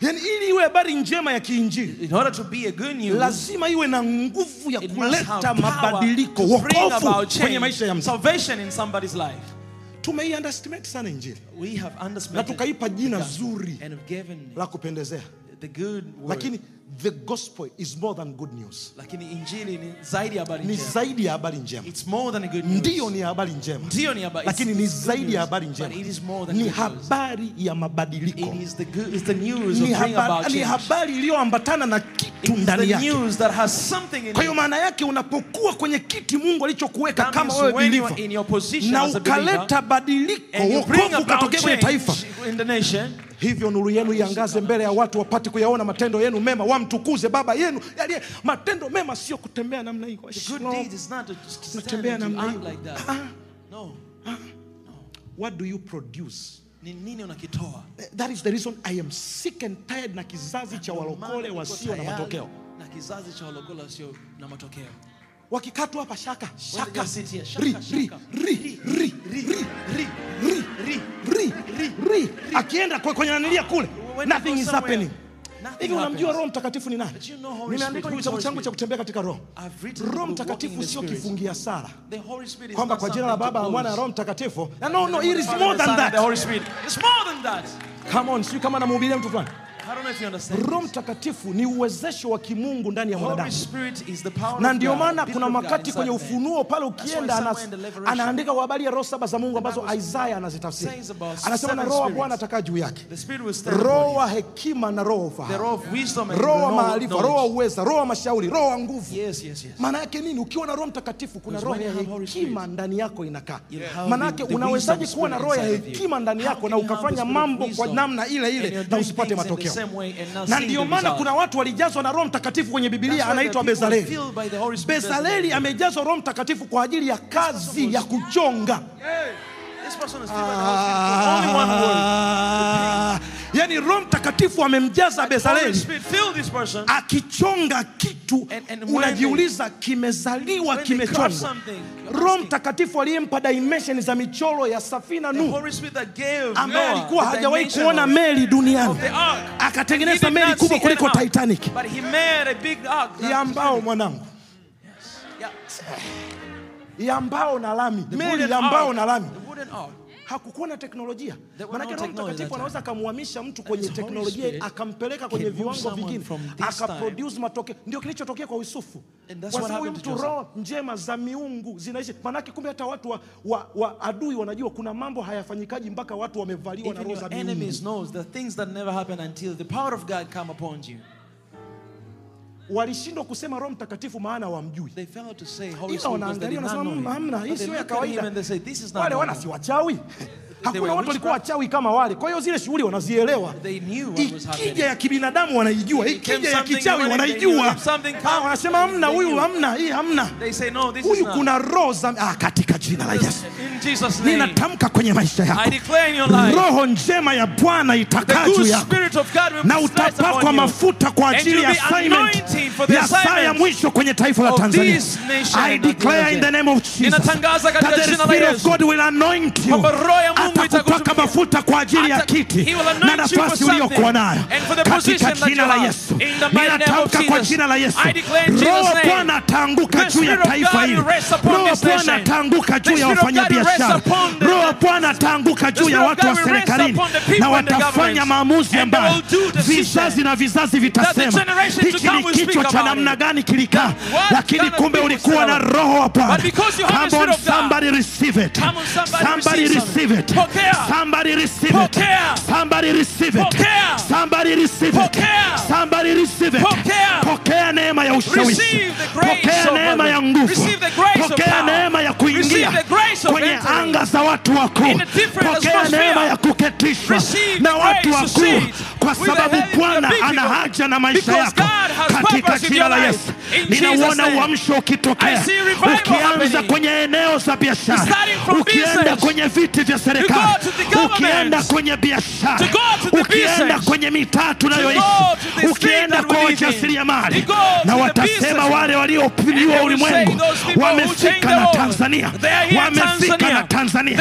Yaani ili iwe habari njema ya kiinjili In order to be a good news, lazima iwe na nguvu ya kuleta mabadiliko wokofu wokovu kwenye maisha ya mtu salvation in somebody's life. tumeiunderestimate sana injili We have na tukaipa jina zuri la kupendezea the good word. lakini the gospel is more than good news Lakini injili ni zaidi ya habari ni zaidi ya habari njema It's more than a good news. Ndio ni habari njema Ndio ni habari. lakini ni zaidi ya habari njema. but it is more than ni habari ya mabadiliko It is the good. It's the news ni, of bring about change. ni habari iliyoambatana na It kitu is ndani the yake news that has something in kwa hiyo maana yake unapokuwa kwenye kiti mungu alichokuweka kama wewe believer na ukaleta badiliko wokovu ukatokea kwenye taifa in the nation, hivyo nuru yenu iangaze mbele ya watu wapate kuyaona matendo yenu mema wamtukuze baba yenu yaliye matendo mema sio kutembea namna hii namna that. Ah. What do you produce Ni nini unakitoa? that is the reason i am sick and tired na kizazi cha walokole wasio na matokeo Na kizazi cha walokole wasio na matokeo. wakikatwa hapa shaka shaka ri, ri, ri, ri, ri. Akienda kwenye nanilia kule nothing is happening. hivi unamjua roho mtakatifu ni nani? Nimeandika kwenye kitabu changu cha kutembea katika roho. Roho mtakatifu sio kifungia is kwamba kwa jina la baba la mwana na roho mtakatifu. No no it is more than that. come on sio kama namhubiria mtu fulani Roho mtakatifu ni uwezesho wa kimungu ndani ya mwanadamu. Na ndio maana kuna makati wakati kwenye ufunuo pale ukienda anas, anaandika kwa habari ya roho saba za mungu ambazo isaya anazitafsiri. anasema na roho wa bwana atakaa juu yake. Roho wa hekima na roho wa The roho wa maarifa roho wa uweza roho wa mashauri roho wa nguvu. Maana yake nini? Ukiwa na roho mtakatifu kuna roho ya hekima ndani yako inakaa. unawezaji maana yake unawezaje kuwa na roho ya hekima ndani yako na ukafanya mambo kwa namna ile ile na usipate matokeo na ndio maana kuna watu walijazwa na roho mtakatifu kwenye bibilia anaitwa bezaleli. bezaleli amejazwa roho mtakatifu kwa ajili ya kazi ya kuchonga. This person is yani roho mtakatifu amemjaza bezaleli akichonga kitu unajiuliza kimezaliwa kimechongwa. roho mtakatifu aliyempa dimension za michoro ya safina nuhu ambaye alikuwa hajawahi kuona meli duniani. akatengeneza meli kubwa kuliko titanic. ya mbao mwanangu. Ya mbao na lami. Meli ya mbao na lami. Hakukuwa na teknolojia. No roho mtakatifu anaweza akamhamisha mtu kwenye teknolojia akampeleka kwenye viwango vingine akaproduce matokeo. Ndio kilichotokea kwa yusufu. Kwa sababu mtu roho njema za miungu zinaishi. Manake kumbe hata watu wa, wa, wa adui wanajua kuna mambo hayafanyikaji mpaka watu wamevaliwa na roho za miungu walishindwa kusema roho mtakatifu maana wamjui. Ila wanaangalia wanasema know "Mm, him. hamna hii sio ya kawaida. wale wana si wachawi hakuna watu walikuwa wachawi kama wale. Kwa hiyo zile shughuli wanazielewa. Ikija ya kibinadamu wanaijua ikija ya kichawi wanaijua. Ah, wanasema hamna huyu hamna hii hamna. Huyu kuna roho za ah, katika jina la Yesu. ninatamka kwenye maisha yako. Roho njema ya Bwana itakaa juu yako. na utapakwa mafuta kwa ajili ya assignment. ya saa ya mwisho kwenye taifa la Tanzania. I declare in the name of Jesus that the Spirit of God will anoint you. Atakupaka mafuta kwa ajili ya kiti na nafasi uliyokuwa nayo katika jina la. Yesu. Ninatamka kwa jina la Yesu, roho. Bwana ataanguka juu ya taifa hili. Roho Bwana ataanguka juu ya wafanyabiashara. Roho wa Bwana ataanguka juu ya watu wa serikalini na watafanya maamuzi ambayo vizazi na vizazi vitasema hiki ni kichwa cha namna gani kilikaa, lakini kumbe ulikuwa na roho wa Bwana. Come on, somebody receive it. Somebody receive it. Pokea. Somebody receive it. Somebody receive it. Pokea. Somebody receive it. Pokea. Somebody receive it. Pokea. Pokea neema ya ushawishi. Pokea neema ya nguvu. Pokea neema ya kuingia kwenye anga za watu wakuu. Pokea neema ya kuketishwa na watu wakuu, kwa sababu Bwana ana haja na maisha yako katika jina la. Yesu. Ninauona uamsho ukitokea ukianza kwenye eneo za biashara, ukienda kwenye viti vya serikali, ukienda kwenye biashara, ukienda kwenye mitaa tunayoishi, ukienda kwa wajasiriamali, na watasema wale will ulimwengu wamefika na. Tanzania, wamefika na Tanzania.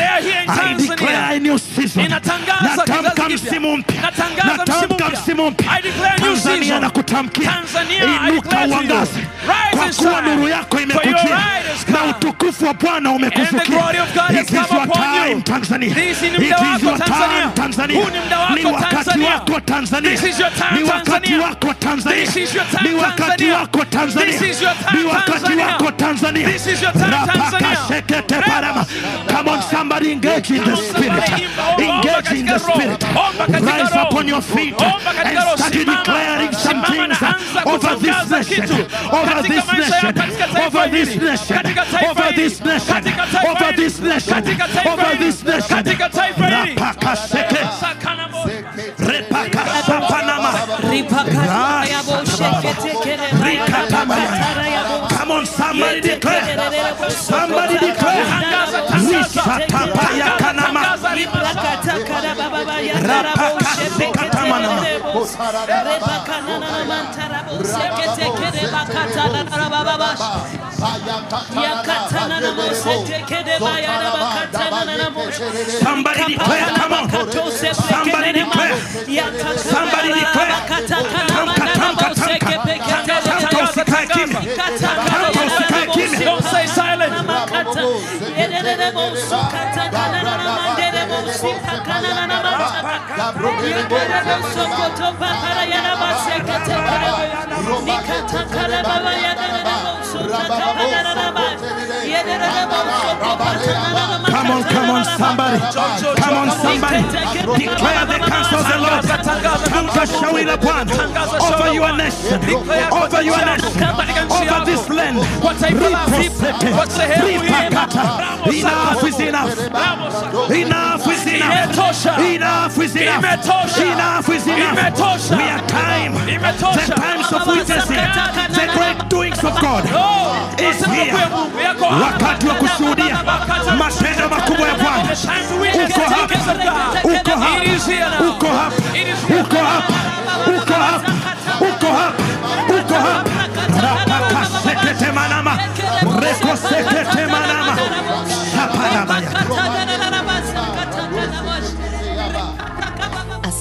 I declare a new season. Natamka msimu mpya, natamka msimu mpya. Tanzania nakutamkia, na kutamkia, inuka uangaze, kwa kuwa nuru yako imekujia na utukufu wa Bwana has It is your time. Tanzania. This ni It muda is wako your Tanzania. time, Tanzania. Huu ni muda wako Ni wakati Tanzania. wako Tanzania. This is your time, Ni wakati Tanzania. wako Tanzania. This is your time, Ni wakati Tanzania. wako Tanzania. This is your time, Ni wakati Tanzania. wako Tanzania. This is your time, Tanzania. Rapakashekete parama. Come on, somebody engage in the Come on, spirit. somebody imba, omba, omba Engage in the katika roho. spirit. Omba katika Rise roho. upon your feet Omba katika and roho. start Simama. declaring some Simama things na anza over this kutangaza nation. kitu. Over Katika this maisha yako, nation. katika taifa Over this hili. nation. Katika taifa Over hili. this nation. Katika taifa Over hili. this nation. Katika taifa Over hili. this nation. Katika taifa hili. Rapakasheke. Sakanabo. Come on, somebody declare. Somebody declare. Rishatapaya kanama. Somebody declare, come on. Somebody declare. Somebody declare. Tamka, tamka, tamka. Tamka usikae kimya. Tamka usikae kimya. Come on, come on, somebody. Come on, somebody. Declare the counsel of the Lord. Shauri la Bwana over your nation, over your nation, over this land. Enough is enough. Enough is enough. Imetosha. Enough is enough. Imetosha. Enough is enough. Imetosha. We are time. Imetosha. The times of witnessing the great doings of God Oh, is matendo here. makuu ya Mungu yako hapa. Wakati wa kushuhudia matendo makubwa ya Bwana. It's time to witness Uko the hapa. goodness of God. Uko hapa. It is here now. Uko hapa. It is here Uko hapa. Uko hapa. Uko hapa. Uko hapa. Rapaka sekete manama. Reko sekete manama.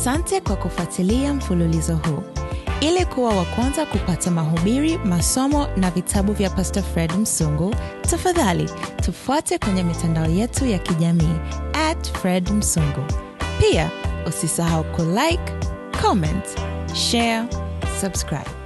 Asante kwa kufuatilia mfululizo huu. Ili kuwa wa kwanza kupata mahubiri, masomo na vitabu vya Pastor Fred Msungu, tafadhali tufuate kwenye mitandao yetu ya kijamii at Fred Msungu. Pia usisahau kulike, comment, share, subscribe.